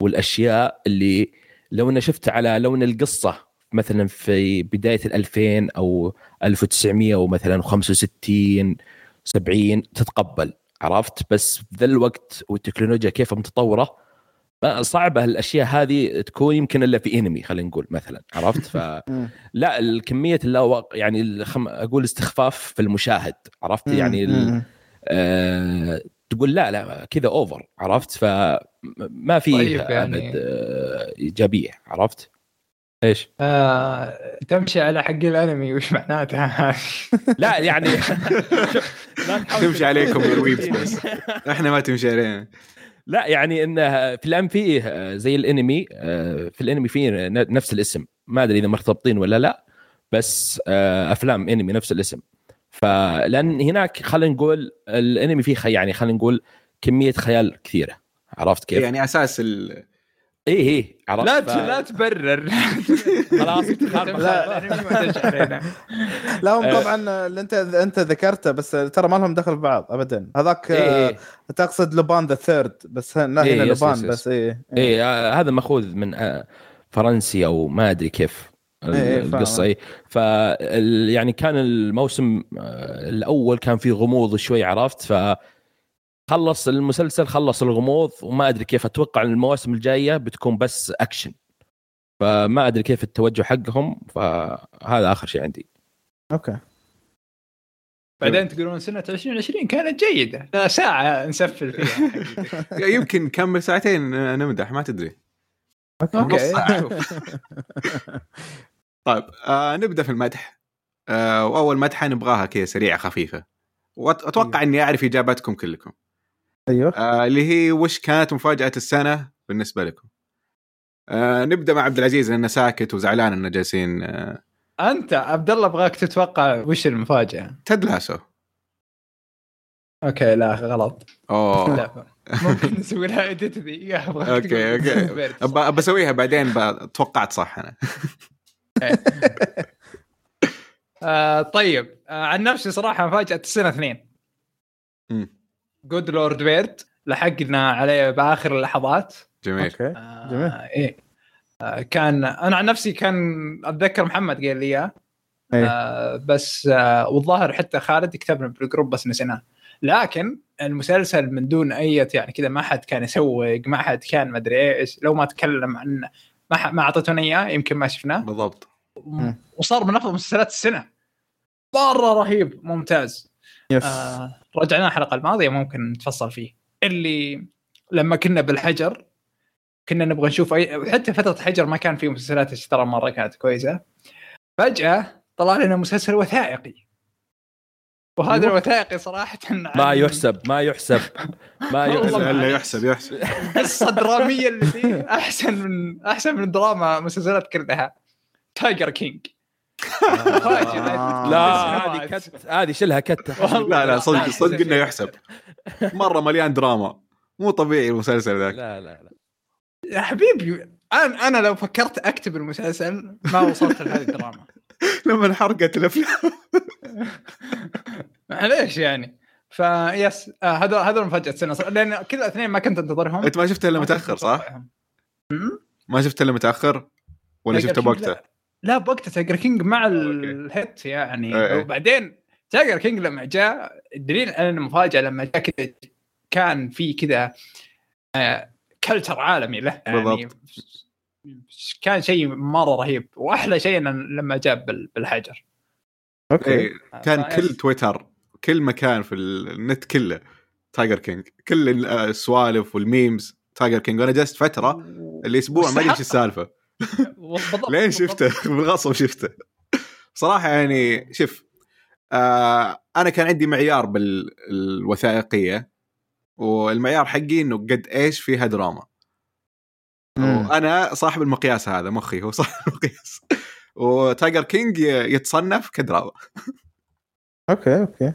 والأشياء اللي لو أنا شفت على لون القصة مثلا في بداية ال 2000 أو 1900 ومثلا 65 70 تتقبل عرفت؟ بس ذا الوقت والتكنولوجيا كيف متطورة صعبة الأشياء هذه تكون يمكن إلا في انمي خلينا نقول مثلا عرفت؟ ف. لا الكمية اللا يعني الخم... أقول استخفاف في المشاهد عرفت؟ يعني ال... آه... تقول لا لا كذا over عرفت؟ فما في طيب يعني-. إيجابية عرفت؟ إيش؟ آه، تمشي على حق الأنمي وش معناتها؟ لا يعني لا تمشي عليكم يا تقول- الويبس بس. إحنا ما تمشي علينا. لا يعني إنه في الآن فيه آه، زي الأنمي آه، في الأنمي فيه ن- نفس الاسم. ما أدري إذا مرتبطين ولا لا بس آه، أفلام أنمي نفس الاسم. فلأن هناك خلينا نقول الأنمي فيه خي يعني خلينا نقول كمية خيال كثيرة. عرفت كيف؟ يعني أساس ال... اي اي عرفت لا ف- ت- لا تبرر خلاص علينا لا هم آه. طبعا اللي أنت أنت ذكرته بس ترى ما لهم دخل ببعض ابدا هذاك إيه آه، إيه. تقصد Lupin the Third بس لا إيه، هنا yes، Lupin yes، yes. بس إيه اي آه، هذا مأخوذ من آه، فرنسي أو ما أدري كيف إيه، فاهم. القصة اي ف يعني كان الموسم آه، الأول كان فيه غموض شوي عرفت ف خلص المسلسل خلص الغموض وما أدري كيف أتوقع إن المواسم الجاية بتكون بس اكشن فما أدري كيف التوجه حقهم فهذا آخر شيء عندي. okay. بعدين تقولون سنة 2020 كانت جيدة. لا ساعة نسفل فيها. يمكن نكمل ساعتين نمدح ما تدري. okay. ساعة. طيب آه نبدأ في المدح. آه وأول مدحة نبغاها كذا سريعة خفيفة. واتوقع إني أعرف إجابتكم كلكم. أيوه. آه اللي هي وش كانت مفاجأة السنة بالنسبة لكم؟ آه نبدأ مع عبد العزيز لأنه ساكت وزعلان إنه جالسين آه. أنت عبد الله أبغاك تتوقع وش المفاجأة؟ Ted Lasso. okay لا غلط. أوه. لا ممكن نسوي لها edit ذي. okay okay. بسويها بعدين توقعت صح أنا. آه طيب. آه عن نفسي صراحة مفاجأة السنة اثنين. Good Lord Bird لحقنا عليه بآخر اللحظات. جميل. okay. آه جميل. إيه. آه كان أنا عن نفسي كان أتذكر محمد قال لي إياه. إيه. آه بس آه والظاهر حتى خالد كتبنا بال group بس نسيناه. لكن المسلسل من دون أي يعني كذا ما حد كان يسوق ما حد كان ما أدري إيش. لو ما تكلم عن ما ح- ما أعطيتونا إياه يمكن ما شفناه. بالضبط. وصار من أفضل مسلسلات السنة. مرة رهيب ممتاز. يس. آه رجعناه الحلقة الماضية ممكن نتفصل فيه. اللي لما كنا بالحجر كنا نبغى نشوف اي حتى فترة حجر ما كان في مسلسلات ترى مرة كانت كويسة. فجأة طلع لنا مسلسل وثائقي. وهذا. الوثائقي صراحة ما يحسب ما يحسب. ما يحسب. إلا. يحسب. يحسب القصة الدراميه اللي فيه أحسن من أحسن من دراما مسلسلات كلها. Tiger King آه. لا. هذه cut هذه شلها cut لا لا صدق صدق إنه يحسب. مرة مليان دراما. مو طبيعي المسلسل ذاك. لا لا لا. يا حبيبي أنا أنا لو فكرت أكتب المسلسل ما وصلت لهذه الدراما. لما انحرقت الأفلام. معليش يعني. ف yes آه هذا هذا مفاجأة السنة لأن كل الاثنين ما كنت أنتظرهم. أنت ما شفته إلا متأخر صح؟ ما شفته إلا متأخر؟ ولا شفته بوقته؟ لا, لا بوقته Tiger King مع. ال heat يعني إيه إيه. وبعدين Tiger King لما جاء الدليل على إنه مفاجأة لما جاء كذا كان في كذا آه culture عالمي له يعني بالضبط. كان شيء مرة رهيب وأحلى شيء لما جاء بال- بالحجر okay إيه كان فيس. كل تويتر كل مكان في النت كله Tiger King كل السوالف وال memes Tiger King وأنا جلست فترة الأسبوع ما أدري إيش. السالفة لين. شفته؟ بالغصب شفته. صراحة يعني شوف آه أنا كان عندي معيار بالوثائقية والمعيار حقي إنه قد إيش فيها دراما. وأنا صاحب المقياس هذا مخي هو صاحب المقياس. و Tiger King يتصنف كدراما. okay okay.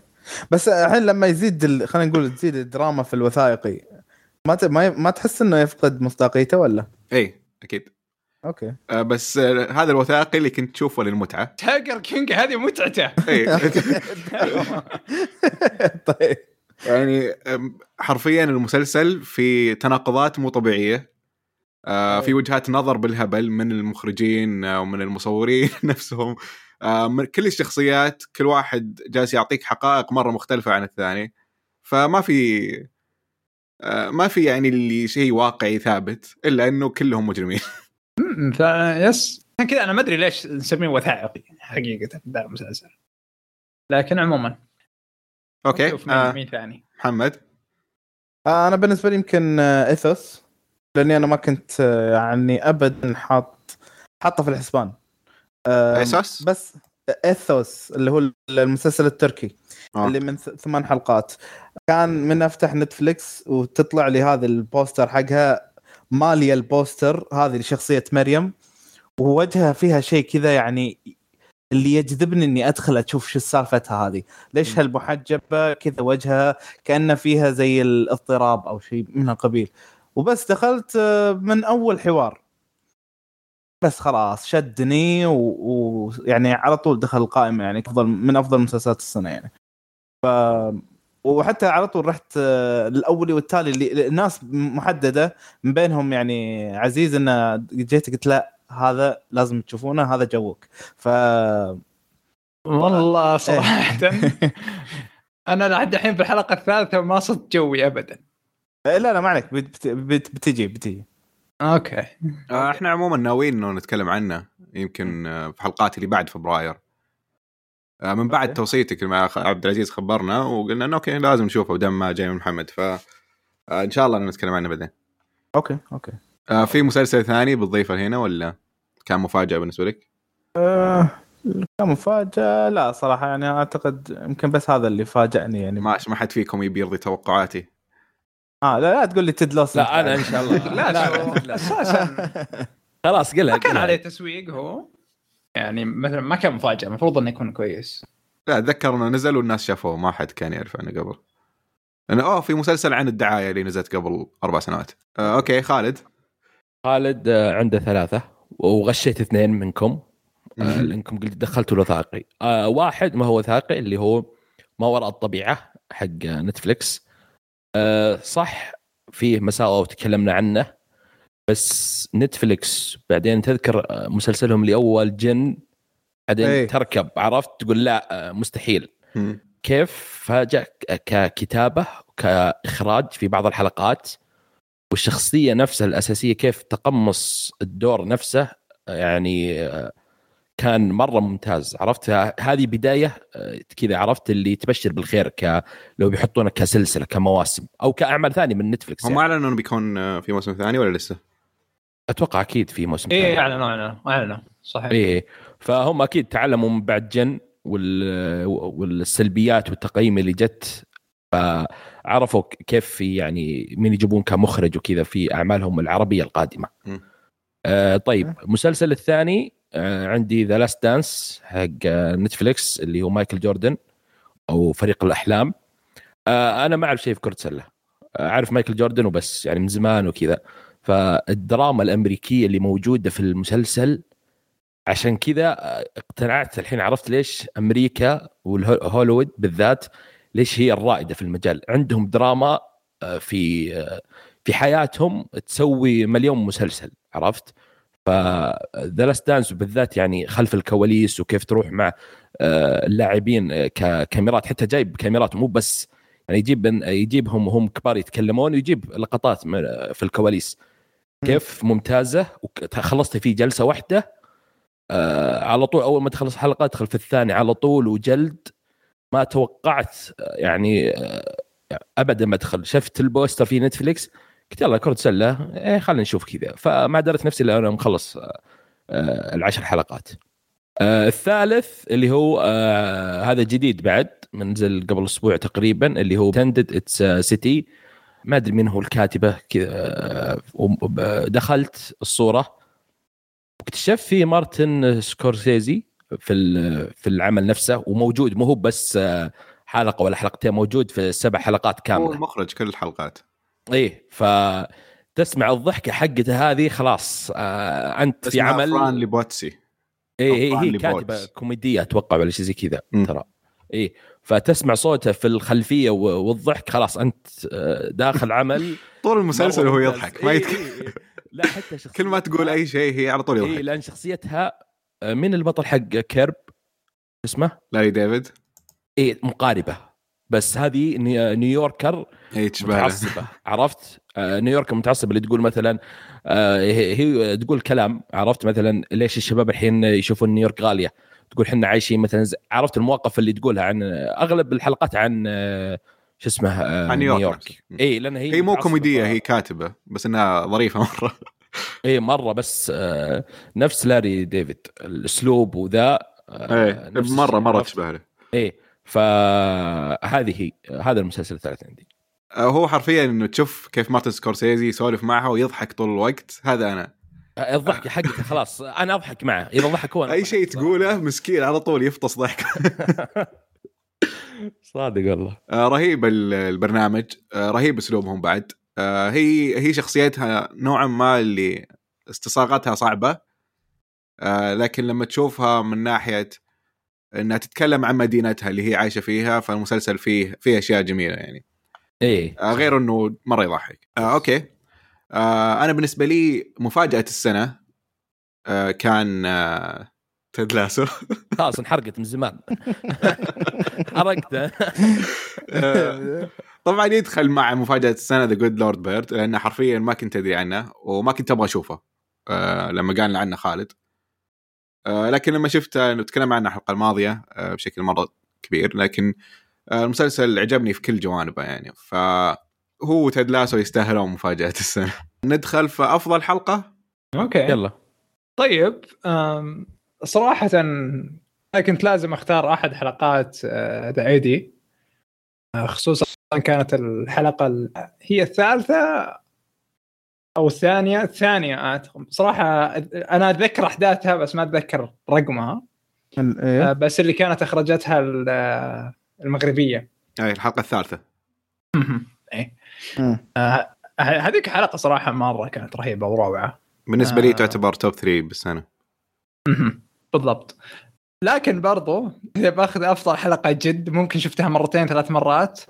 بس الحين لما يزيد ال... خلينا نقول تزيد الدراما في الوثائقي ما ت... ما, ي... ما تحس إنه يفقد مصداقيته ولا؟ اي أكيد. okay. آه بس آه هذا الوثائقي اللي كنت تشوفه للمتعة. Tiger King هذه متعته. اي طيب. يعني حرفيا المسلسل في تناقضات مو طبيعية. آه في وجهات نظر بالهبل من المخرجين آه، ومن المصورين نفسهم. آه من كل الشخصيات كل واحد جالس يعطيك حقائق مرة مختلفة عن الثاني. فما في آه ما في يعني اللي شيء واقعي ثابت إلا إنه كلهم مجرمين. أمم، ف yes عشان كذا أنا ما أدري ليش نسميه وثائقي حقيقة ذا المسلسل لكن عموما. okay آه مين ثاني. محمد. آه أنا بالنسبة لي يمكن آه، Ethos لأني أنا ما كنت آه، يعني ابدا حاط حاطه في الحسبان. آه Ethos بس Ethos اللي هو المسلسل التركي آه. اللي من ثمان حلقات. كان من أفتح نتفليكس وتطلع لي هذا ال poster حقها. ماليه ال poster هذه لشخصية مريم ووجهها فيها شيء كذا يعني اللي يجذبني إني أدخل أشوف شو سالفتها هذه. ليش. هالمحجبة؟ كذا وجهها كأنه فيها زي الاضطراب أو شيء من القبيل. وبس دخلت آه، من أول حوار. بس خلاص شدني ويعني و... يعني على طول دخل القائمه يعني أفضل من أفضل مسلسلات السنة يعني. ف وحتى على طول رحت آه، الاولي والتالي اللي الناس محددة من بينهم يعني عزيز انه جيت قلت لا هذا لازم تشوفونه هذا جوك. ف والله صراحة. أنا لحد الحين في الحلقة الثالثة ما صرت جوي ابدا. لا لا ما عليك. بت... بت... بتجي بتجي. أوكي. آه إحنا عموما ناويين إنه نتكلم عنه يمكن آه، في حلقات اللي بعد فبراير. آه من بعد okay. توصيتك مع عبد العزيز خبرنا وقلنا إنه okay لازم نشوفه ودامه جاي من محمد. ف آه إن شاء الله نتكلم عنه بعدين. okay okay. آه في مسلسل ثاني بتضيفه هنا ولا كان مفاجأة بالنسبة لك؟ آه... كان مفاجأة لا صراحة يعني أعتقد يمكن بس هذا اللي فاجأني يعني. ما ما حد فيكم يبي يرضي توقعاتي. آه لا لا تقول لي تيد لوس لا أنا إن شاء الله. لا لا شوف لا أساسا خلاص قلها ما كان. عليه تسويق هو. يعني مثلا ما كان مفاجأة المفروض إنه يكون كويس. لا أتذكر إنه نزل والناس شافوه ما حد كان يعرف عنه قبل. إنه أوه في مسلسل عن الدعاية اللي نزلت قبل أربع سنوات. آه okay خالد. خالد آه، عنده ثلاثة وغشيت اثنين منكم. آه،. لأنكم قلت دخلتوا الوثائقي آه واحد ما هو وثائقي اللي هو ما وراء الطبيعة حق نتفليكس. آه صح فيه مساوئ وتكلمنا عنه. بس نتفليكس بعدين تذكر مسلسلهم اللي اول جن بعدين إيه. تركب عرفت تقول لا مستحيل مم. كيف فاجأ ككتابة كإخراج في بعض الحلقات والشخصية نفسها الأساسية كيف تقمص الدور نفسه يعني كان مرة ممتاز عرفت هذه بداية آه، كذا عرفت اللي تبشر بالخير ك لو بيحطونه كسلسلة كمواسم أو كأعمال ثانية من نتفلكس هم يعني. أعلنوا إنه بيكون في موسم ثاني ولا لسه؟ أتوقع أكيد في موسم إيه ثاني. أعلنوا أعلنوا أعلنوا صحيح إيه فهم أكيد تعلموا من بعد جن وال... والسلبيات والتقييم اللي جت فعرفوا ك- كيف في يعني مين يجيبون كمخرج وكذا في أعمالهم العربية القادمة. م. آه طيب المسلسل الثاني آه عندي The Last Dance حق آه نتفليكس اللي هو مايكل جوردن أو فريق الأحلام. آه أنا ما أعرف شيء في كرة سله. آه، أعرف مايكل جوردن وبس يعني من زمان وكذا. فالدراما الأمريكية اللي موجودة في المسلسل عشان كذا آه، اقتنعت الحين عرفت ليش أمريكا والهوليوود بالذات ليش هي الرائدة في المجال. عندهم دراما آه، في آه، في حياتهم تسوي مليون مسلسل عرفت؟ فذا دانس بالذات يعني خلف الكواليس وكيف تروح مع اللاعبين ككاميرات حتى جايب كاميرات مو بس يعني يجيب يجيبهم وهم كبار يتكلمون ويجيب لقطات في الكواليس. كيف ممتازة وخلصت فيه جلسة واحدة آه على طول أول ما تخلص حلقه ادخل في الثاني على طول وجلد. ما توقعت آه، يعني آه ابدا ما ادخل شفت ال poster في نتفليكس قلت يلا كرة سلة إيه خلينا نشوف كذا. فما درت نفسي إلا أنا مخلص آه، آه، العشر حلقات. آه، الثالث اللي هو آه، هذا جديد بعد منزل قبل أسبوع تقريبا اللي هو Pretend It's a City ما أدري مين هو الكاتبة كذا آه، ب- دخلت الصورة. واكتشفت في مارتن سكورسيزي في في العمل نفسه وموجود مو هو بس آه، حلقة ولا حلقتين موجود في سبع حلقات هو كامله المخرج كل الحلقات. إيه فتسمع الضحكة حقته هذه خلاص آه أنت في عمل. فران ليبوويتز. إيه إيه هي ليبوويتز. كاتبة كوميدية أتوقع ولا شيء زي كذا. ترى. إيه. فتسمع صوته في الخلفية والضحك خلاص أنت آه، داخل عمل. طول المسلسل وهو. يضحك ما إيه يتك... إيه إيه. لا حتى شخصيتها كل ما تقول أي شيء هي على طول إيه يضحك. لأن شخصيتها آه، من البطل حق Curb؟ اسمه؟ لاري ديفيد. إيه مقاربة. بس هذه New- New Yorker له. متعصبة عرفت؟ آه، نيويورك متعصبة اللي تقول مثلا آه، هي هي تقول كلام عرفت؟ مثلا ليش الشباب الحين يشوفون نيويورك غالية؟ تقول إحنا عايشين مثلا عرفت المواقف اللي تقولها عن أغلب الحلقات عن شو اسمه آه، عن نيويورك. اي لأن هي هي مو كوميدية هي كاتبة بس إنها ظريفة مرة. اي مرة بس آه، نفس لاري ديفيد الأسلوب وذا آه، إيه مرة مرة؟ تشبه له. إيه فهذه هي هذا المسلسل الثالث عندي. هو حرفيا إنه تشوف كيف مارتن سكورسيزي يسولف معها ويضحك طول الوقت هذا أنا. الضحكة حقته خلاص. أنا أضحك معه. إذا ضحك هو أي. شيء تقوله مسكين على طول يفطس ضحك. صادق والله. آه، رهيب ال- البرنامج. آه، رهيب أسلوبهم بعد. آه، هي هي شخصيتها نوعا ما اللي استصاغتها صعبة. آه، لكن لما تشوفها من ناحية إنها تتكلم عن مدينتها اللي هي عايشة فيها فالمسلسل فيه فيه أشياء جميلة يعني. إيه. آه، غير إنه مرة يضحك. آه، okay. آه، أنا بالنسبة لي مفاجأة السنة آه، كان آه، تيد لاسو. خلاص انحرقت من زمان. حرقته. طبعا يدخل مع مفاجأة السنة The Good Lord Bird لأنه حرفيا ما كنت أدري عنه وما كنت أبغى أشوفه آه، لما قال عنه خالد. آه، لكن لما شفته انه تكلم عنه الحلقة الماضية آه، بشكل مرة كبير لكن المسلسل عجبني في كل جوانبه يعني. فهو تيد لاسو يستاهلون مفاجأة السنة. ندخل في أفضل حلقة؟ okay. يلا. طيب أم، صراحة أنا كنت لازم أختار أحد حلقات The Eddy آه، خصوصا كانت الحلقة ال- هي الثالثة أو الثانية؟ الثانية أعتقد. صراحة أنا أتذكر أحداثها بس ما أتذكر رقمها. ال- إيه. بس اللي كانت اخرجتها ال- المغربية. هاي الحلقة الثالثة. إيه. هذيك حلقة صراحة مرة كانت رهيبة وروعة. بالنسبة لي آه. تعتبر top 3 بالسنة. بالضبط. لكن برضو إذا بأخذ أفضل حلقة جد ممكن شفتها مرتين ثلاث مرات.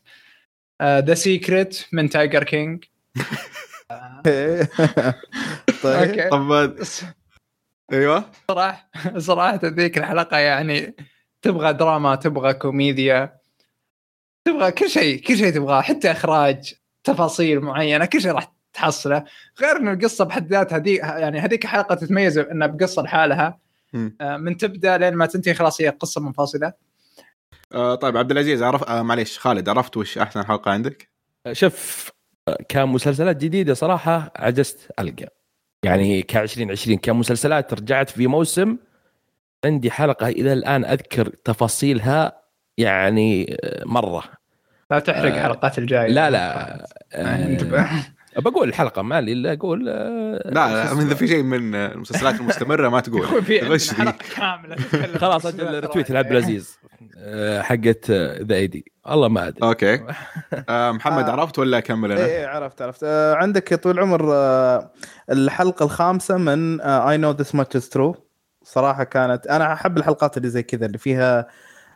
The Secret من Tiger King طيب. طب أيوه. صراحة صراحة ذيك الحلقة يعني تبغى دراما تبغى كوميديا تبغى كل شيء كل شيء تبغاه حتى إخراج. تفاصيل معينة كل شيء راح تحصله غير إنه القصة بحد ذاتها دي يعني هذيك الحلقة تتميز إنها بقصة لحالها. آه، من تبدأ لين ما تنتهي خلاص هي قصة منفصلة آه طيب عبد العزيز عرف آه معليش خالد عرفت وش أحسن حلقة عندك؟ شوف كمسلسلات جديدة صراحة عجزت ألقى يعني ك 2020 كمسلسلات رجعت في موسم عندي حلقة إلى الآن أذكر تفاصيلها يعني مرة لا تحرق آه، حلقات الجايه لا لا آه، آه، انتبه. بقول الحلقة ما لي إلا أقول آه، لا لا من إذا؟ في شيء من آه، المسلسلات المستمرة ما تقول غش. حلقة كاملة خلاص أجل رتويت. لعبد العزيز آه، حقت The Eddy والله ما أدري okay آه محمد آه. عرفت ولا أكمل أنا؟ إيه عرفت عرفت آه عندك يا طويل العمر آه الحلقة الخامسة من I Know This Much Is True صراحة كانت أنا أحب الحلقات اللي زي كذا اللي فيها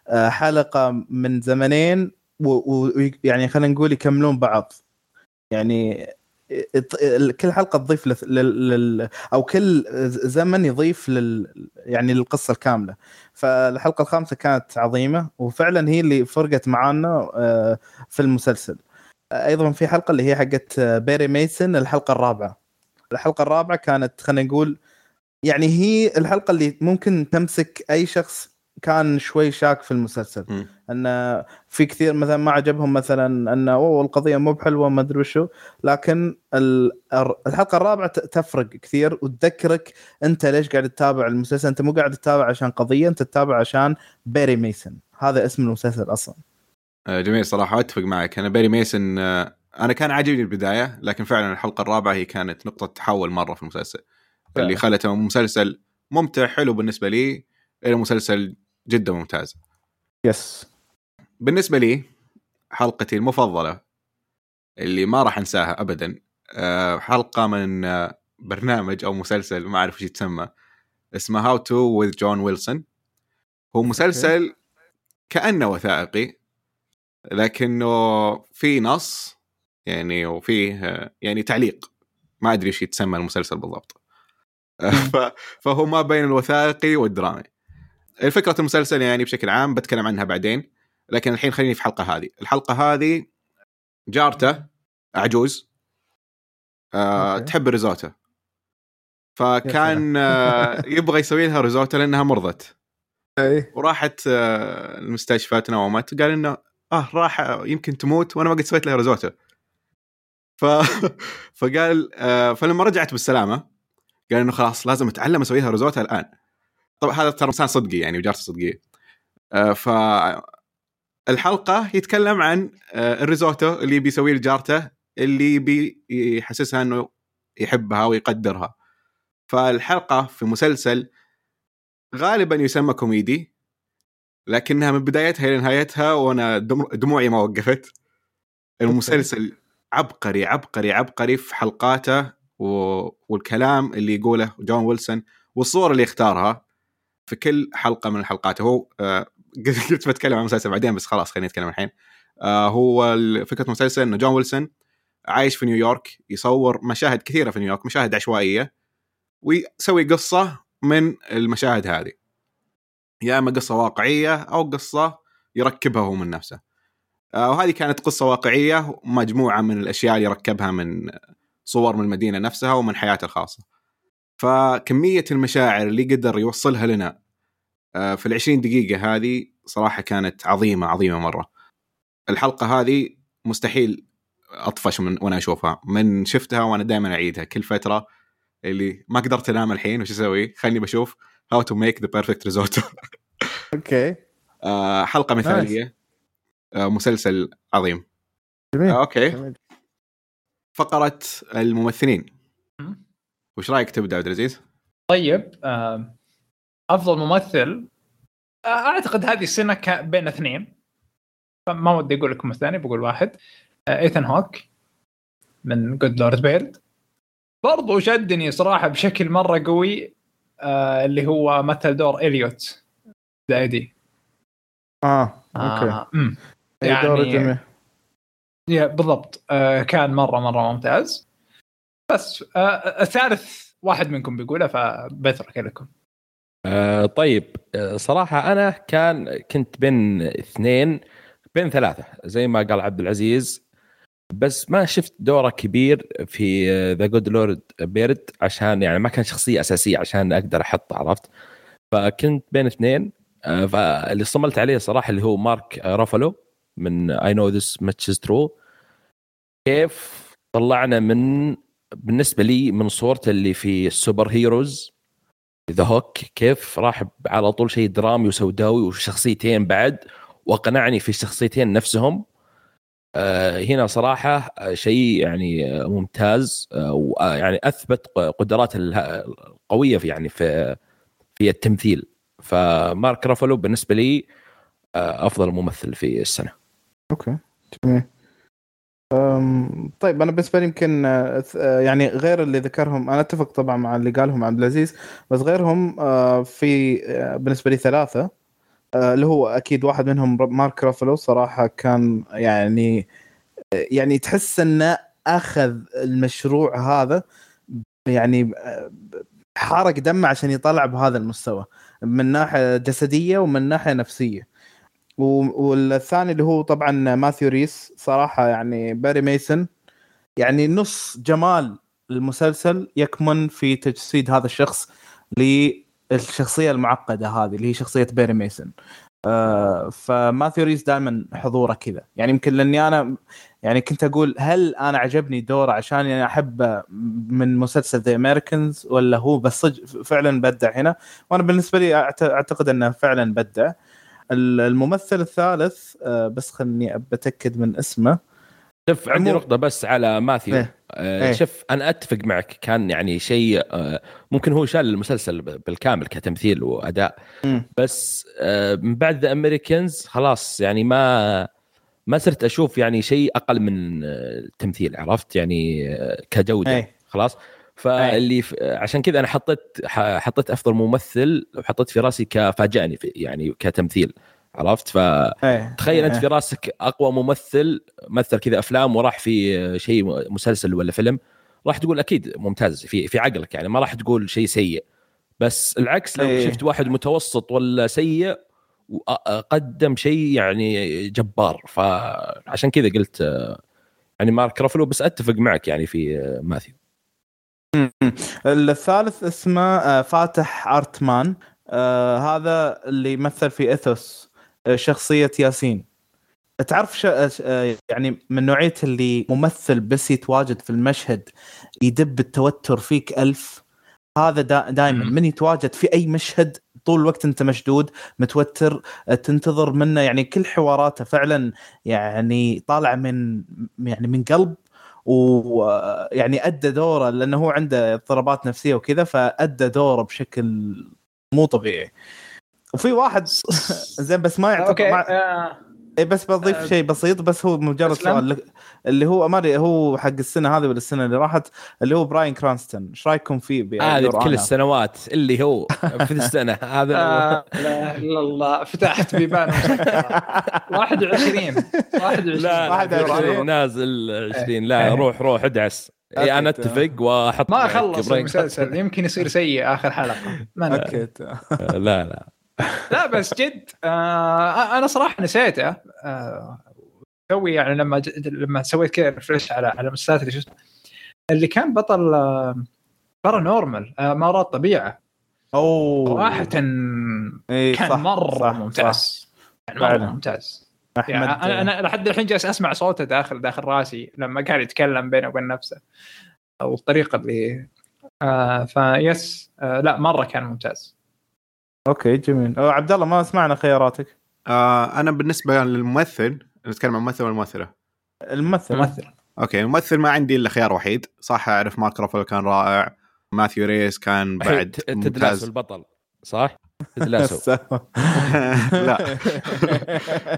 آه حلقة من زمنين ويعني خلينا نقول يكملون بعض. يعني كل حلقة تضيف لل... لل... أو كل زمن يضيف لل يعني للقصة الكاملة. فالحلقة الخامسة كانت عظيمة وفعلا هي اللي فرقت معانا آه، في المسلسل. أيضا في حلقة اللي هي حقت بيري ميسن الحلقة الرابعة. الحلقة الرابعة كانت خلينا نقول يعني هي الحلقة اللي ممكن تمسك أي شخص كان شوي شاك في المسلسل. مم. ان في كثير مثلا ما عجبهم مثلا إنه أوه القضية مو بحلوة ما أدري وشو. لكن الحلقة الرابعة تفرق كثير وتذكرك أنت ليش قاعد تتابع المسلسل. أنت مو قاعد تتابع عشان قضية أنت تتابع عشان بيري ميسن. هذا اسم المسلسل أصلا. آه، جميل. صراحة أتفق معك. أنا بيري ميسن آه، أنا كان عاجبني البداية لكن فعلا الحلقة الرابعة هي كانت نقطة تحول مرة في المسلسل. فعلا. اللي خلته مسلسل ممتع حلو بالنسبة لي إلى مسلسل جدا ممتاز yes بالنسبة لي حلقتي المفضلة اللي ما راح أنساها ابدا آه، حلقة من آه، برنامج أو مسلسل ما أعرف إيش يتسمى اسمه هاو تو وذ جون ويلسون هو مسلسل كأنه وثائقي لكنه في نص يعني وفيه آه، يعني تعليق. ما أدري إيش يتسمى المسلسل بالضبط. فهو ما بين الوثائقي والدرامي. الفكرة المسلسل يعني بشكل عام بتكلم عنها بعدين لكن الحين خليني في الحلقة هذه. الحلقة هذه جارته عجوز okay. تحب الريزوتو. فكان آه يبغى يسوي لها ريزوتو لأنها مرضت. اي وراحت آه المستشفى تنومت قال إنه آه راح يمكن تموت وأنا ما قد سويت لها ريزوتو. ف... فقال آه فلما رجعت بالسلامة قال إنه خلاص لازم أتعلم أسوي لها ريزوتو الآن. طبعا هذا ترى إنسان صدقي يعني وجارته صدقية. آه ف الحلقة يتكلم عن آه الريزوتو اللي بيسويه لجارته اللي بيحسسها إنه يحبها ويقدرها. فالحلقة في مسلسل غالبا يسمى كوميدي لكنها من بدايتها إلى نهايتها وأنا دم- دموعي ما وقفت. المسلسل عبقري عبقري عبقري في حلقاته. والكلام اللي يقوله جون ويلسون والصور اللي يختارها في كل حلقة من الحلقات. هو آه، قلت بتكلم عن المسلسل بعدين بس خلاص خليني اتكلم الحين. آه، هو فكرة المسلسل إنه جون ويلسون عايش في نيويورك يصور مشاهد كثيرة في نيويورك مشاهد عشوائية ويسوي قصة من المشاهد هذه. يا إما قصة واقعية أو قصة يركبها هو من نفسه. آه، وهذه كانت قصة واقعية مجموعة من الأشياء اللي ركبها من صور من المدينة نفسها ومن حياته الخاصة. فكمية المشاعر اللي قدر يوصلها لنا آه، في العشرين دقيقة هذه صراحة كانت عظيمة عظيمة مرة. الحلقة هذه مستحيل أطفش من وأنا أشوفها. من شفتها وأنا دائما أعيدها. كل فترة اللي ما قدرت أنام الحين وش أسوي؟ خليني بشوف How to Make the Perfect Risotto okay. حلقة مثالية. آه، مسلسل عظيم. جميل. آه، okay. جميل. فقرة الممثلين. مم. وش رأيك تبدأ عبد العزيز؟ طيب أفضل ممثل آه، أعتقد هذه السنة بين اثنين. فما ودي أقول لكم الثاني بقول واحد. آه، ايثن هوك من Good Lord Bird برضو شدني صراحة بشكل مرة قوي آه، اللي هو مثل دور إليوت. دايدي آه okay. آه. يعني جميل يا بالضبط. آه، كان مرة مرة ممتاز. بس آه، الثالث واحد منكم بيقوله فبترك لكم. آه طيب آه صراحة أنا كان كنت بين اثنين بين ثلاثة زي ما قال عبد العزيز. بس ما شفت دوره كبير في The Good Lord Bird عشان يعني ما كان شخصية أساسية عشان أقدر أحطه عرفت؟ فكنت بين اثنين آه فاللي صملت عليه صراحة اللي هو مارك رافالو من I Know This Much True كيف طلعنا من بالنسبة لي من صورته اللي في ال superheroes The Hulk كيف راح على طول شيء درامي وسوداوي وشخصيتين بعد واقنعني في الشخصيتين نفسهم. آه هنا صراحة آه، شيء يعني آه، ممتاز ويعني أثبت قدرات القوية في يعني في في التمثيل. فمارك رافالو بالنسبة لي أفضل ممثل في السنة. okay جميل طيب أنا بالنسبة لي يمكن آه، آه، يعني غير اللي ذكرهم أنا أتفق طبعا مع اللي قالهم عبد العزيز بس غيرهم آه، في بالنسبة لي ثلاثة اللي هو أكيد واحد منهم مارك رافالو صراحة كان يعني يعني تحس إنه أخذ المشروع هذا يعني حرق دمه عشان يطلع بهذا المستوى من ناحية جسدية ومن ناحية نفسية. والثاني اللي هو طبعا ماثيو ريس صراحة يعني بيري ميسن. يعني نص جمال المسلسل يكمن في تجسيد هذا الشخص الشخصيه المعقدة هذه اللي هي شخصية بيري ميسون آه فماثيو ريس دائما حضوره كذا. يعني يمكن لأني أنا يعني كنت أقول هل أنا عجبني دوره عشان أنا أحبه من مسلسل The Americans ولا هو بس فعلا بدع هنا؟ وأنا بالنسبة لي أعتقد إنه فعلا بدع الممثل الثالث آه بس خلني بتأكد من اسمه. شوف عندي نقطة بس على ماثيو. إيه. آه إيه. شوف أنا أتفق معك كان يعني شيء آه ممكن هو شال المسلسل بالكامل كتمثيل وأداء. مم. بس من بعد ذا أمريكانز خلاص يعني ما ما صرت أشوف يعني شيء أقل من التمثيل عرفت؟ يعني كجودة. اي خلاص؟ فاللي ف... عشان كذا أنا حطيت حطيت أفضل ممثل وحطيت في راسي كفاجأني في يعني كتمثيل عرفت؟ ف أي. تخيل أنت. في راسك أقوى ممثل مثل كذا أفلام وراح في شيء مسلسل ولا فيلم راح تقول أكيد ممتاز في في عقلك يعني ما راح تقول شيء سيء. بس العكس لو. شفت واحد متوسط ولا سيء وقدم شيء يعني جبار. فعشان كذا قلت يعني مارك رافلو بس أتفق معك يعني في ماثيو. الثالث اسمه آه، فاتح أرتمان. آه هذا اللي يمثل في إثوس آه، شخصية ياسين. تعرف ش... يعني من نوعية اللي ممثل بس يتواجد في المشهد يدب التوتر فيك ألف؟ هذا دا دائما. من يتواجد في أي مشهد طول الوقت أنت مشدود متوتر تنتظر منه. يعني كل حواراته فعلا يعني طالع من يعني من قلب ويعني أدى دوره لأنه هو عنده اضطرابات نفسية وكذا فأدى دوره بشكل مو طبيعي. وفي واحد زين بس ما يعتبر أوكي ما... آه، إيه بس بضيف آه، شيء بسيط بس هو مجرد أسلم؟ سؤال اللي هو ما هو حق السنة هذه ولا السنة اللي راحت اللي هو براين كرانستون إيش رأيكم فيه هذه في كل؟ السنوات اللي هو في السنة هذا آه، لا إله إلا الله فتحت بيبان مسكرة. 21 21 لا واحد لا وعشرين. نازل 20 لا إيه. روح روح ادعس إيه أنا. أتفق وأحط ما خلص. المسلسل يمكن يصير سيء آخر حلقة ما لا لا لا بس جد آه أنا صراحة نسيته آه توي يعني لما. لما سويت كذا refresh على على المسلسلات اللي شفت. اللي كان بطل آه Paranormal آه مرات طبيعة. أوه. صراحة إيه كان صح، مرة صح، ممتاز. صح. يعني مرة فعلا. ممتاز. أحمد يعني أنا أنا لحد الحين جالس أسمع صوته داخل داخل راسي لما كان يتكلم بينه وبين نفسه. أو الطريقة اللي آه فيس آه لا مرة كان ممتاز. okay جميل. أو عبد الله ما سمعنا خياراتك. آه أنا بالنسبة للممثل نتكلم عن ممثل ولا ممثله الممثل. ممثل okay الممثل ما عندي إلا خيار وحيد. صح أعرف مارك رافلو كان رائع. ماثيو ريس كان بعد Ted Lasso ممتاز. البطل صح؟ Ted Lasso لا.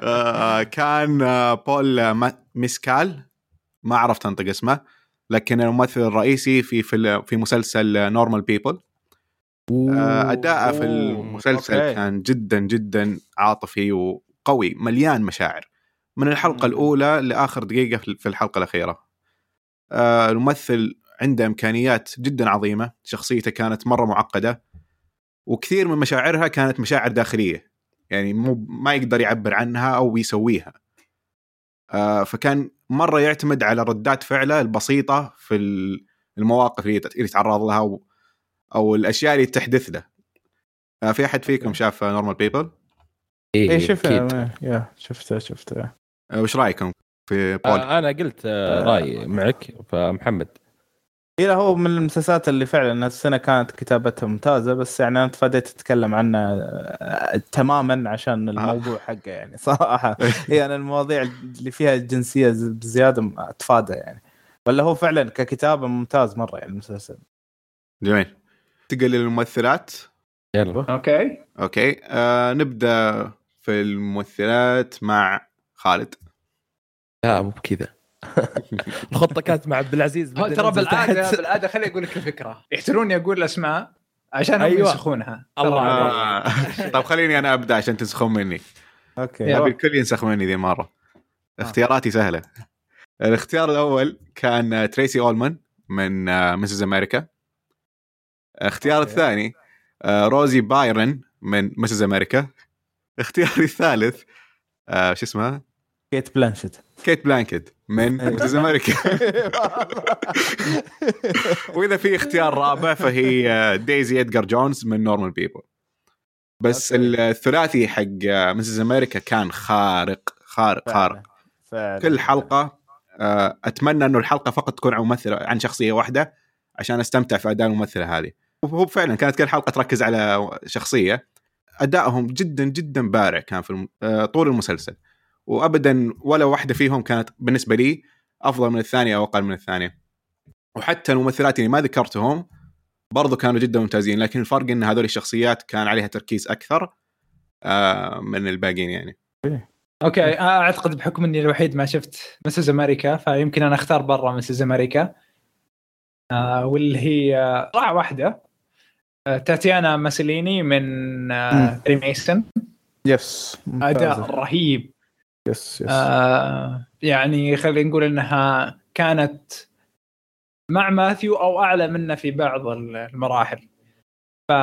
آه، كان آه، بول ما- ميسكال. ما عرفت أنطق اسمه لكن الممثل الرئيسي في في في مسلسل Normal People اداءه في المسلسل okay. كان جدا جدا عاطفي وقوي مليان مشاعر. من الحلقة الأولى لآخر دقيقة في في الحلقة الأخيرة. آه، الممثل عنده إمكانيات جدا عظيمة. شخصيته كانت مرة معقدة. وكثير من مشاعرها كانت مشاعر داخلية. يعني مو ما يقدر يعبر عنها أو يسويها. آه، فكان مرة يعتمد على ردات فعله البسيطة في ال- المواقف اللي يتعرض لها أو, أو الأشياء اللي تحدث له. آه، في أحد فيكم شاف Normal People اي إيه شفته شفته شفته. وش رأيكم في بول آه أنا قلت آه رايي معك فمحمد. إيه هو من المسلسلات اللي فعلا السنة كانت كتابتها ممتازة بس يعني أنا تفاديت أتكلم عنه آه، تماما عشان الموضوع حقه يعني صراحة. هي أنا المواضيع اللي فيها الجنسيه بزيادة أتفادى يعني. ولا هو فعلا ككتابة ممتاز مرة يعني المسلسل. جميل. ننتقل للممثلات يلا. okay. okay. آه نبدأ في الممثلات مع خالد. لا مو بكذا. الخطة كانت مع عبد العزيز ترى بالعاده. بالعادة خليني أقول لك الفكرة. يحتروني أقول الاسماء عشان هم أيوة. ينسخونها. الله. آه. طب خليني أنا أبدأ عشان تنسخون مني. okay. أبي الكل ينسخ مني ذي المرة. اختياراتي سهلة. الاختيار الأول كان آه، تريسي أولمان من آه، Mrs. America الاختيار okay. الثاني آه، روزي بايرن من Mrs. America. اختياري الثالث آه، شو اسمها كيت بلانشت كيت بلانكت من Mrs. America. وإذا في اختيار رابع فهي دايزي ادجار جونز من Normal People. بس. الثلاثي حق Mrs. America كان خارق خارق خارق. فعلا كل حلقة آه، أتمنى إنه الحلقة فقط تكون عن ممثلة عن شخصية واحدة عشان أستمتع في أداء الممثلة هذه. وهو فعلا كانت كل حلقة تركز على شخصية. أدائهم جدا جدا بارع كان في. آه، طول المسلسل. وابدا ولا واحدة فيهم كانت بالنسبة لي أفضل من الثانية أو أقل من الثانية. وحتى الممثلات اللي ما ذكرتهم برضو كانوا جدا ممتازين لكن الفرق إن هذول الشخصيات كان عليها تركيز أكثر آه، من الباقيين يعني. okay أعتقد بحكم إني الوحيد ما شفت Mrs. America فيمكن أنا أختار برا Mrs. America آه واللي هي طلع واحدة. تاتيانا ماسليني من آه مم. Perry Mason yes أداء. رهيب. yes yes آه يعني خلينا نقول إنها كانت مع ماثيو أو أعلى منه في بعض المراحل. ف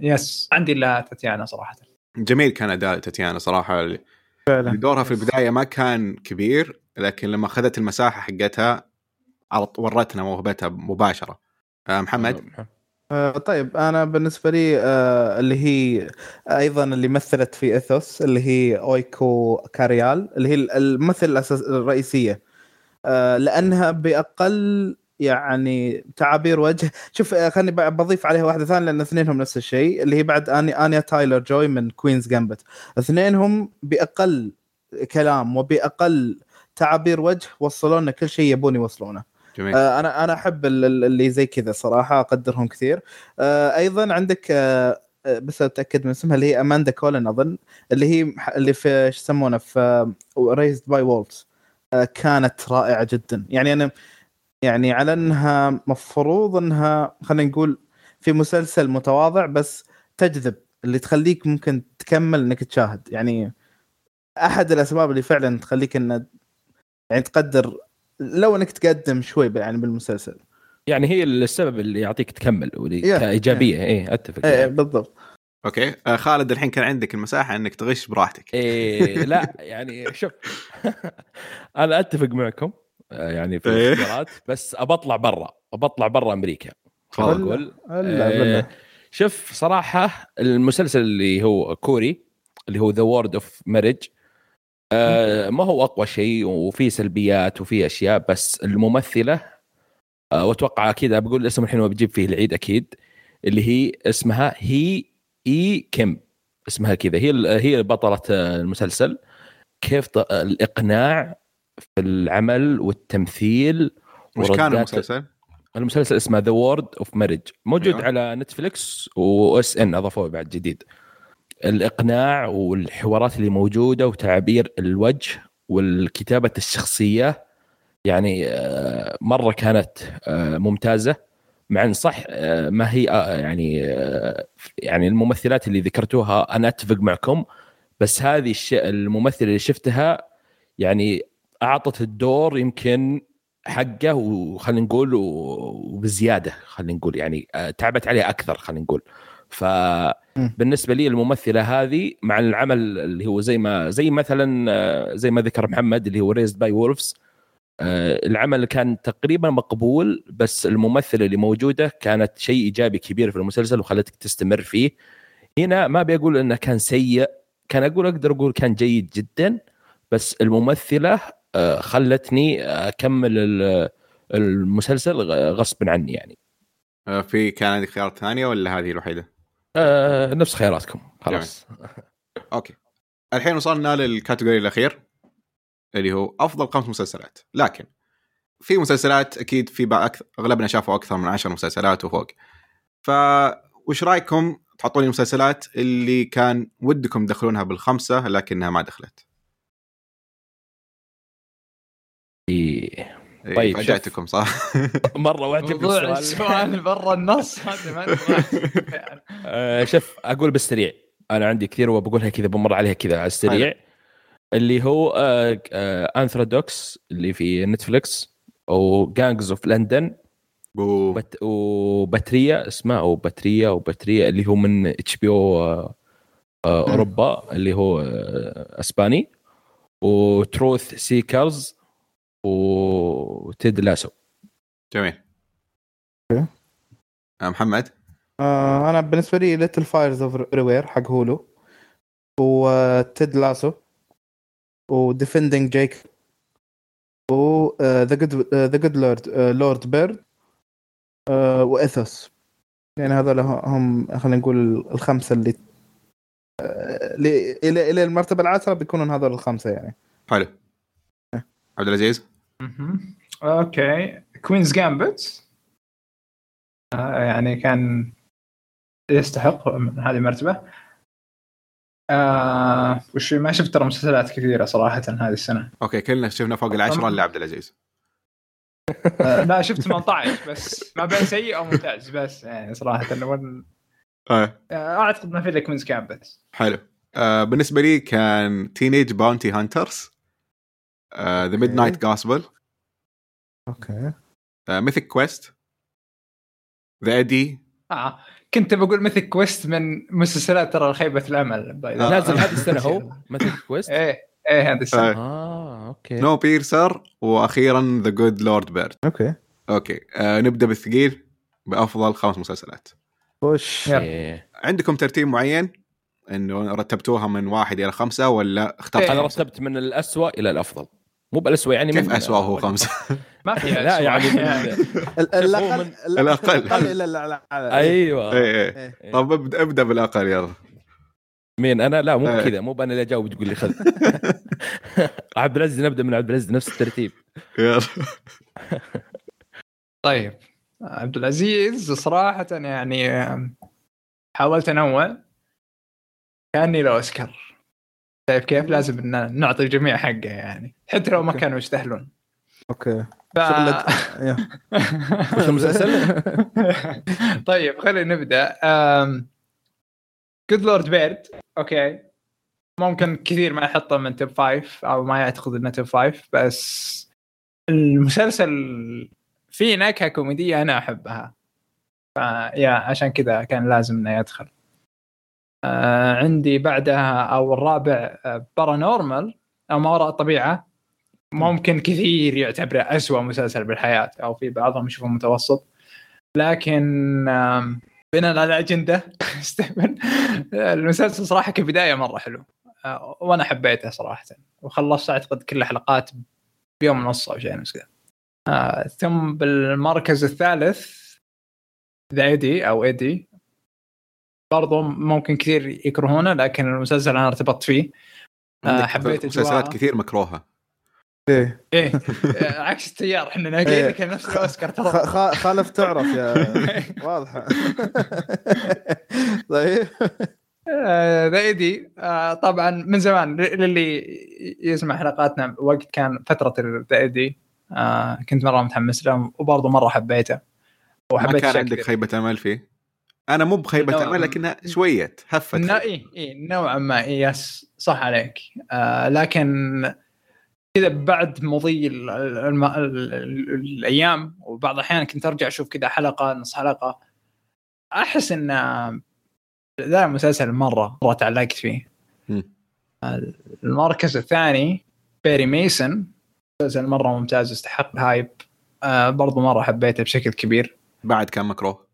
yes عندي لها تاتيانا صراحة. جميل كان أداء تاتيانا صراحة. فعلا. دورها في البداية ما كان كبير لكن لما أخذت المساحة حقتها ورتنا موهبتها مباشرة. آه، محمد؟ آه، طيب أنا بالنسبة لي آه، اللي هي أيضا اللي مثلت في Ethos اللي هي أويكو كارايل اللي هي الممثلة الرئيسية. آه، لأنها بأقل يعني تعابير وجه. شوف آه، خليني بضيف عليها واحدة ثانية لأن اثنينهم نفس الشيء اللي هي بعد اني آنيا تايلر جوي من Queen's Gambit. اثنينهم بأقل كلام وبأقل تعابير وجه وصلوا لنا كل شيء يبون يوصلونه. جميل. آه، أنا أنا أحب ال- ال- اللي زي كذا صراحة أقدرهم كثير. آه، أيضا عندك آه، آه، بس أتأكد من اسمها اللي هي أماندا كولن أظن اللي هي اللي في إيش يسمونه في Raised by Wolves كانت رائعة جدا. يعني أنا يعني على إنها مفروض إنها خلينا نقول في مسلسل متواضع بس تجذب اللي تخليك ممكن تكمل إنك تشاهد. يعني أحد الأسباب اللي فعلا تخليك إن يعني تقدر لو انك تقدم شوي يعني بالمسلسل. يعني هي السبب اللي يعطيك تكمل واللي Yeah, كإيجابية. إيه أتفق إيه يعني. بالضبط. okay. آه، خالد الحين كان عندك المساحة إنك تغش براحتك. إيه لا يعني شوف أنا أتفق معكم آه، يعني في إيه. الاختيارات بس أبطلع برا أبطلع برا أمريكا. آه، بالله شوف صراحة المسلسل اللي هو كوري اللي هو The World of Married ما هو أقوى شيء وفي سلبيات وفي أشياء بس الممثلة آه، وأتوقع أكيد بقول الاسم الحين وبجيب فيه العيد أكيد اللي هي اسمها هي إي كيم اسمها كذا هي هي بطلة آه، المسلسل كيف الإقناع في العمل والتمثيل وش كان المسلسل؟ المسلسل اسمه The World of Married موجود. أيوة. على Netflix وأحس إن أضافوه بعد جديد الإقناع والحوارات اللي موجودة وتعابير الوجه والكتابة الشخصية. يعني آه، مرة كانت آه، ممتازة. مع إن صح آه، ما هي يعني يعني الممثلات اللي ذكرتوها أنا أتفق معكم. بس هذه الممثله اللي شفتها يعني أعطت الدور يمكن حقه وخلينا نقول وبزيادة خلينا نقول يعني تعبت عليه أكثر خلينا نقول. فبالنسبة لي الممثلة هذه مع العمل اللي هو زي ما زي مثلا آه، زي ما ذكر محمد اللي هو Raised by Wolves العمل كان تقريبا مقبول بس الممثلة اللي موجودة كانت شيء إيجابي كبير في المسلسل وخلتك تستمر فيه. هنا ما بيقول إنه كان سيء كان أقول أقدر أقول كان جيد جدا بس الممثلة آه، خلتني أكمل ال- المسلسل غصبا عني يعني. آه، في كان عندك خيارات ثانية ولا هذه الوحيدة؟ آه، نفس خياراتكم. خلاص. أوكي. الحين وصلنا للكاتيجوري الأخير اللي هو أفضل خمس مسلسلات. لكن في مسلسلات أكيد في أكثر أغلبنا شافوا أكثر من عشر مسلسلات وفوق. ف وش رأيكم؟ تحطون لي المسلسلات اللي كان ودكم تدخلونها بالخمسة لكنها ما دخلت. إيه. إيه، طيب، شوف. فاجأتكم صح؟ مرة واعجبني موضوع السؤال السؤال برا النص. هذا ما. آه، شوف أقول بالسريع. أنا عندي كثير وبقولها كذا بمر عليها كذا على السريع. اللي هو Unorthodox اللي في Netflix أو Gangs of London و Patria اسمه أو Patria أو Patria اللي هو من HBO أوروبا اللي هو آه، أسباني. و Truth Seekers و Ted Lasso. جميل. Okay. آه، محمد؟ آه أنا بالنسبة لي Little Fires Everywhere حق Hulu و Ted Lasso و Defending Jacob و The Good The Good Lord Lord Bird و Ethos. يعني هذول هم خلينا نقول الخمسة اللي آه، اللي- إلى إلى المرتبة العاشرة بيكونون هذول الخمسة يعني. حلو. عبد العزيز. Okay. Queen's Gambit آه يعني كان يستحق من هذه المرتبة. آه وش ما شفت ترى مسلسلات كثيرة صراحة هذه السنة. okay كلنا شفنا فوق العشرة الا عبد العزيز. آه لا شفت 18 بس ما بين سيء أو ممتاز بس يعني صراحة إنه آه. آه، أعتقد ما في إلا Queen's Gambit حلو. آه بالنسبة لي كان Teenage Bounty Hunters The Midnight Gospel okay. Mythic Quest The Eddy آه كنت بقول Mythic Quest من مسلسلات ترى خيبه الأمل way. نازل هذه السنة هو؟ Mythic Quest إيه إيه هذه السنة. آه. آه okay. Snow piercer وأخيرا The Good Lord Bird okay. Okay. آه نبدأ بالثقيل بأفضل خمس مسلسلات. وش. إيه. عندكم ترتيب معين؟ إنه رتبتوها من واحد إلى خمسة ولا اخترت إيه. أنا؟ رتبت من الأسوأ إلى الأفضل. مو بالأسوأ يعني كيف اسوء هو خمسة؟ ما في لا يعني ال- الاقل الاقل الأقل. إلى الاعلى أيوه. إيه إيه. إيه. طب ابدا ابدأ بالأقل يلا. مين؟ أنا؟ لا مو إيه. كذا مو أنا اللي أجاوب تقول لي خذ. عبد العزيز نبدأ من عبد العزيز نفس الترتيب. يلا. طيب. عبد العزيز صراحة يعني حاولت أنوع. كأني لو أوسكار شايف كيف لازم إن نعطي الجميع حقه يعني؟ حتى لو ما. كانوا يستاهلون. Okay. ف... وش المسلسل؟ طيب خلينا نبدأ. Good Lord Bird okay. ممكن كثير ما يحطه من top five أو ما يعتقد إنه top five بس المسلسل فيه نكهة كوميدية أنا أحبها. فيا عشان كذا كان لازم إنه يدخل. آه عندي بعدها أو الرابع Paranormal أو ما وراء الطبيعة ممكن كثير يعتبره أسوأ مسلسل بالحياة أو في بعضهم يشوفه متوسط. لكن آم، بناء على الأجندة المسلسل صراحة كبداية مرة حلو آه، وأنا حبيته صراحة وخلصت أعتقد كل الحلقات بيوم ونص أو شيء كذا. آه، ثم بالمركز الثالث ذا ايدي أو ايدي برضو ممكن كثير يكرهونه لكن المسلسل أنا ارتبطت فيه. آه، حبيت مسلسلات. كثير مكروهة. إيه. إيه. آه، عكس التيار إحنا ناقلين لك نفس الأوسكار ترى. خالف تعرف يا واضحه طيب. آه، The Eddy. آه، طبعا من زمان ل- للي يسمع حلقاتنا وقت كان فترة The Eddy. آه، كنت مرة متحمس له وبرضه مرة حبيته. ما وحبيت كان الشكل. عندك خيبة أمل فيه؟ أنا مو بخيبه امل. لكنها شوية هفت. نا اي اي نوعا ما. إيه yes صح عليك. آه لكن كذا بعد مضي ال ال ال ال ال الأيام وبعض الأحيان كنت أرجع أشوف كذا حلقة نص حلقة أحس إن ذا المسلسل مرة مرة تعلقت فيه. مم. المركز الثاني Perry Mason مسلسل مرة ممتاز يستحق hype. آه برضو مرة حبيته بشكل كبير. بعد كان مكروه.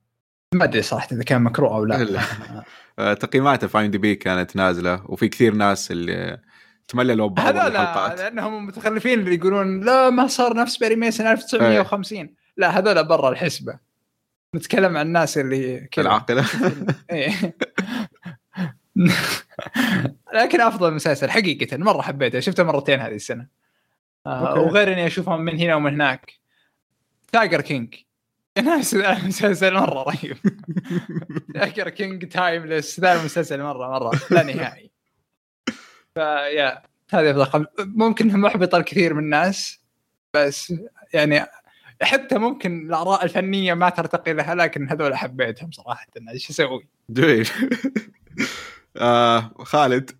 ما أدري صراحة إذا كان مكروه أو لا. آه، تقييماته في IMDb كانت نازلة وفي كثير ناس اللي تمللوا ببعض الحلقات. لأنهم متخلفين اللي يقولون لا ما صار نفس Perry Mason 1950 لا هذول برا الحسبة. نتكلم عن الناس اللي كذا. العاقلة. إيه. لكن أفضل مسلسل حقيقة مرة حبيته شفته مرتين هذه السنة. آه okay. وغير إني أشوفهم من هنا ومن هناك. Tiger King ذا المسلسل مرة رهيب. Tiger King timeless ذا المسلسل مرة مرة لا نهائي. فيا هذه افضل خم... ممكن محبط الكثير من الناس بس يعني حتى ممكن الآراء الفنية ما ترتقي لها لكن هذول حبيتهم صراحة. إيش أسوي؟ جميل. آه خالد.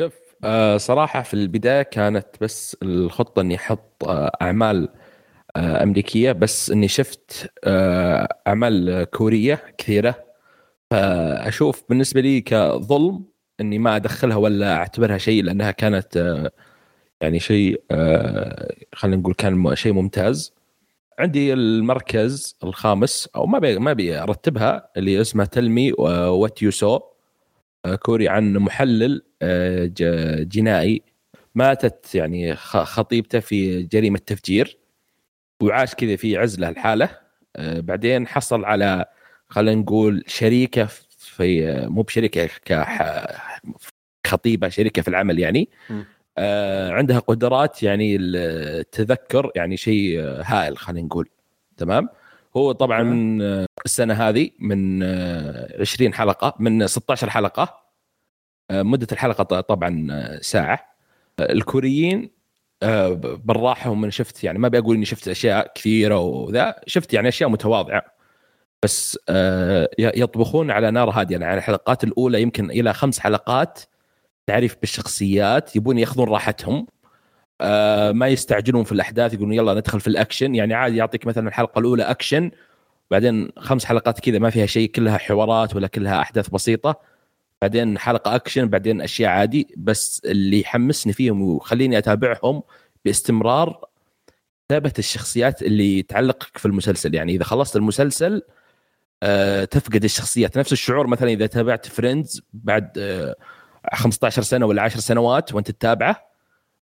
شوف آه صراحة في البداية كانت بس الخطة إني أحط آه أعمال آه أمريكية بس إني شفت آه أعمال كورية كثيرة. فأشوف بالنسبة لي كظلم إني ما أدخلها ولا أعتبرها شيء لأنها كانت آه يعني شيء آه، خلينا نقول كان شيء ممتاز. عندي المركز الخامس أو ما بي ما ابي ارتبها اللي اسمها Tell Me What You Saw كوري عن محلل آه، جنائي. ماتت يعني خطيبته في جريمة تفجير. وعاش كذا في عزلة لحاله آه، بعدين حصل على خلينا نقول شريكة في مو بشريكة كخطيبه شريكة في العمل يعني. م. آه، عندها قدرات يعني التذكر يعني شيء آه، هائل خلينا نقول. تمام؟ هو طبعا من آه، السنة هذه من آه، 20 حلقة من 16 حلقة. آه، مدة الحلقة طبعا آه، ساعة. آه، الكوريين آه، بالراحة ومن شفت يعني ما بقول إني شفت أشياء كثيرة وذا شفت يعني أشياء متواضعة. بس آه، يطبخون على نار هادية يعني على الحلقات الأولى يمكن إلى خمس حلقات تعريف بالشخصيات يبون يأخذون راحتهم. آه، ما يستعجلون في الأحداث يقولون يلا ندخل في الأكشن. يعني عادي يعطيك مثلا الحلقة الأولى أكشن بعدين خمس حلقات كذا ما فيها شيء كلها حوارات ولا كلها أحداث بسيطة. بعدين حلقة اكشن بعدين أشياء عادي. بس اللي يحمسني فيهم ويخليني أتابعهم باستمرار كتابة الشخصيات اللي تعلقك في المسلسل. يعني إذا خلصت المسلسل آه، تفقد الشخصيات. نفس الشعور مثلا إذا تابعت فريندز بعد آه، 15 سنة ولا 10 سنوات وأنت تتابعه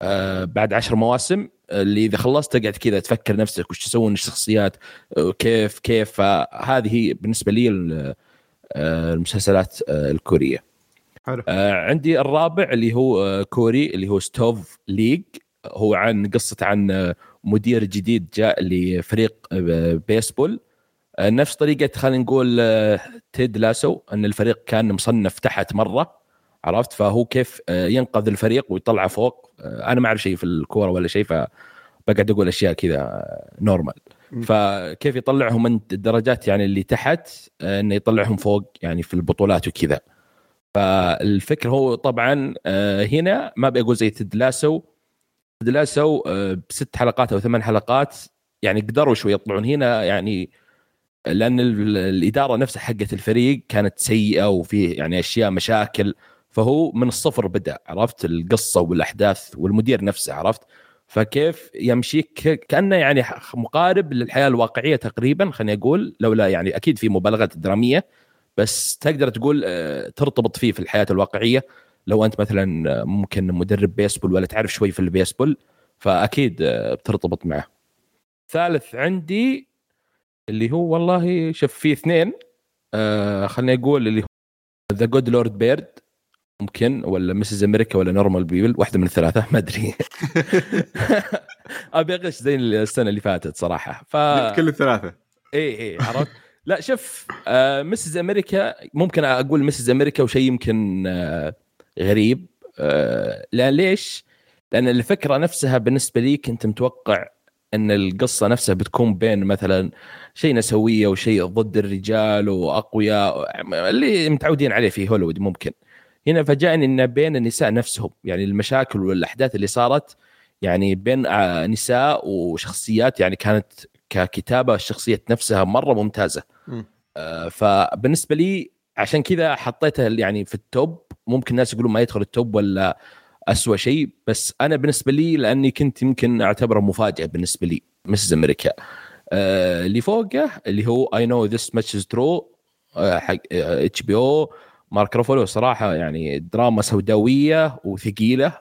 آه، بعد 10 مواسم اللي إذا خلصت تقعد كذا تفكر نفسك وش يسوون الشخصيات آه، كيف كيف. فهذه هي بالنسبة لي المسلسلات آه، الكورية. حلو. آه، عندي الرابع اللي هو آه، كوري اللي هو Stove League هو عن قصة عن آه، مدير جديد جاء لفريق آه، بيسبول. آه، نفس طريقة خلينا نقول آه، Ted Lasso أن الفريق كان مصنف تحت مرة عرفت؟ فهو كيف آه، ينقذ الفريق ويطلعه فوق. آه، أنا ما أعرف شيء في الكورة ولا شيء فبقعد أقول أشياء كذا آه، normal. فكيف يطلعهم من الدرجات يعني اللي تحت آه، إنه يطلعهم فوق يعني في البطولات وكذا. فالفكر هو طبعا آه، هنا ما بقول زي تدلاسو. تدلاسو آه، بست حلقات أو ثمان حلقات يعني قدروا شوي يطلعون هنا يعني لأن ال- الإدارة نفسها حقت الفريق كانت سيئة وفي يعني أشياء مشاكل. فهو من الصفر بدأ عرفت؟ القصة والأحداث والمدير نفسه عرفت؟ فكيف يمشيك كأنه يعني مقارب للحياة الواقعية تقريبا خليني أقول لولا يعني أكيد في مبالغات درامية بس تقدر تقول آه، ترتبط فيه في الحياة الواقعية لو أنت مثلا آه، ممكن مدرب بيسبول ولا تعرف شوي في البيسبول فأكيد آه، بترتبط معه. ثالث عندي اللي هو والله شوف في اثنين خليني أقول اللي هو The Good Lord Bird ممكن ولا Mrs. America ولا Normal People واحدة من الثلاثة ما أدري. أبي أغش زي السنة اللي فاتت صراحة. ف كل الثلاثة. اي اي عرفت؟ لا شوف آه مسز أمريكا ممكن أقول مسز أمريكا وشيء يمكن آه غريب. آه لا ليش؟ لأن الفكرة نفسها بالنسبة لي كنت متوقع إن القصة نفسها بتكون بين مثلا شيء نسوية وشيء ضد الرجال وأقوياء اللي متعودين عليه في هوليوود ممكن. هنا فاجأني انه بين النساء نفسهم يعني المشاكل والأحداث اللي صارت يعني بين آه، نساء وشخصيات يعني كانت ككتابة الشخصية نفسها مرة ممتازة. مم. آه، فبالنسبة لي عشان كذا حطيته يعني في ال top. ممكن الناس يقولون ما يدخل ال top ولا أسوأ شيء بس أنا بالنسبة لي لأني كنت يمكن أعتبره مفاجأة بالنسبة لي Mrs. America آه، اللي فوقه اللي هو I Know This Much Is True حق HBO مارك روفولو صراحة يعني دراما سوداوية وثقيلة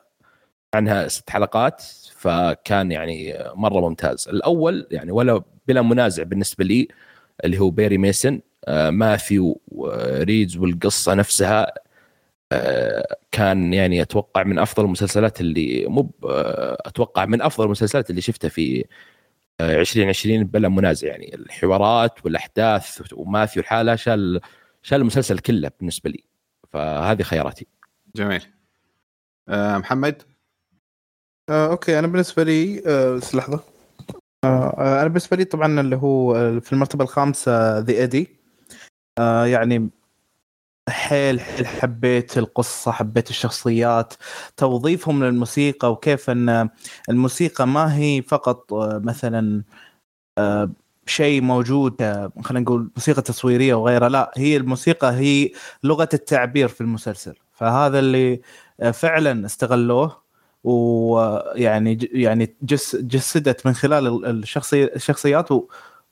عنها ست حلقات فكان يعني مرة ممتاز. الأول يعني ولا بلا منازع بالنسبة لي اللي هو بيري ميسن آه، ماثيو ريس والقصة نفسها آه، كان يعني أتوقع من أفضل المسلسلات اللي مو آه، أتوقع من أفضل المسلسلات اللي شفتها في آه، 2020 بلا منازع يعني. الحوارات والأحداث وماثيو لحاله شال شال المسلسل كله بالنسبة لي. فهذه خياراتي. جميل. آه محمد؟ آه، أوكي أنا بالنسبة لي آه، بس لحظة. آه، آه، أنا بالنسبة لي طبعا اللي هو في المرتبة الخامسة The Eddy آه، يعني حيل حيل حبيت القصة حبيت الشخصيات توظيفهم للموسيقى وكيف إن الموسيقى ما هي فقط آه، مثلا آه، شيء موجود آه، خلينا نقول موسيقى تصويرية وغيرها لا هي الموسيقى هي لغة التعبير في المسلسل فهذا اللي آه، فعلا استغلوه ويعني يعني جس جسدت من خلال ال- الشخصي الشخصيات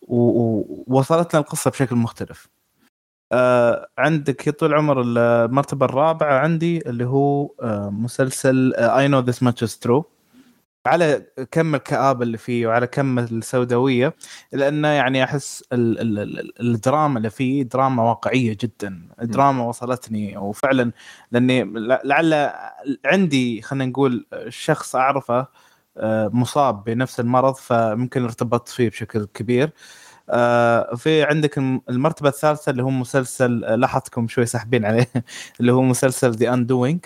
ووصلتنا القصة بشكل مختلف. آه عندك يا طول العمر المرتبة الرابعة عندي اللي هو آه مسلسل I Know This Much Is True على كم الكآبة اللي فيه وعلى كم السوداوية لأنه يعني أحس ال ال ال الدراما اللي فيه دراما واقعية جدا. دراما وصلتني وفعلا لأني لعل عندي خلينا نقول شخص أعرفه آه، مصاب بنفس المرض فممكن ارتبطت فيه بشكل كبير. آه، في عندك الم- المرتبة الثالثة اللي هو مسلسل آه، لاحظتكم شوي ساحبين عليه اللي هو مسلسل The Undoing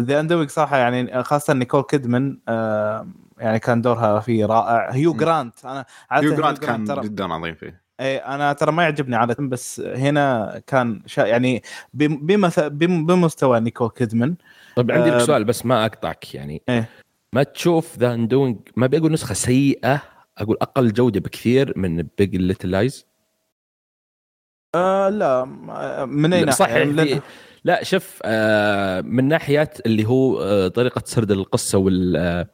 The Undoing صراحة يعني خاصة نيكول كيدمان آه، يعني كان دورها فيه رائع. هيو. جرانت أنا عادة هيو جرانت كان ترى. جدا عظيم فيه. اي أنا ترى ما يعجبني عادة بس هنا كان شا يعني بم- بمث... بم... بمستوى نيكول كيدمان طيب عندي لك آه، سؤال بس ما أقطعك يعني إيه. ما تشوف The Undoing ما بقول نسخة سيئة أقول أقل جودة بكثير من Big Little Lies آه لا من أي ناحية؟ صح يعني لا شوف آه من ناحيه اللي هو آه طريقة سرد القصة وال آه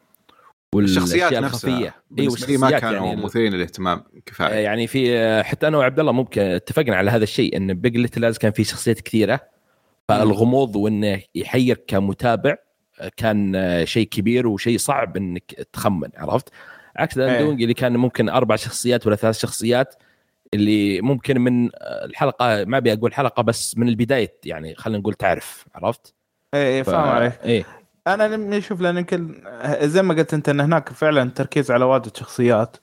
الشخصيات والأشياء نفسها اي بالنسبة لي ما والشخصيات كانوا يعني مثيرين للاهتمام كفاية يعني في حتى أنا وعبد الله ممكن اتفقنا على هذا الشيء إن Big Little كان فيه شخصيات كثيرة فالغموض وإنه يحيرك كمتابع كان شيء كبير وشيء صعب إنك تخمن عرفت؟ عكس ذا إيه. اللي كان ممكن أربع شخصيات ولا ثلاث شخصيات اللي ممكن من الحلقة ما أبي أقول حلقة بس من البداية يعني خلينا نقول تعرف عرفت؟ اي اي ف- فاهم عليك. إيه. أنا لما أشوف لأن يمكن زي ما قلت أنت إن هناك فعلا تركيز على واجد شخصيات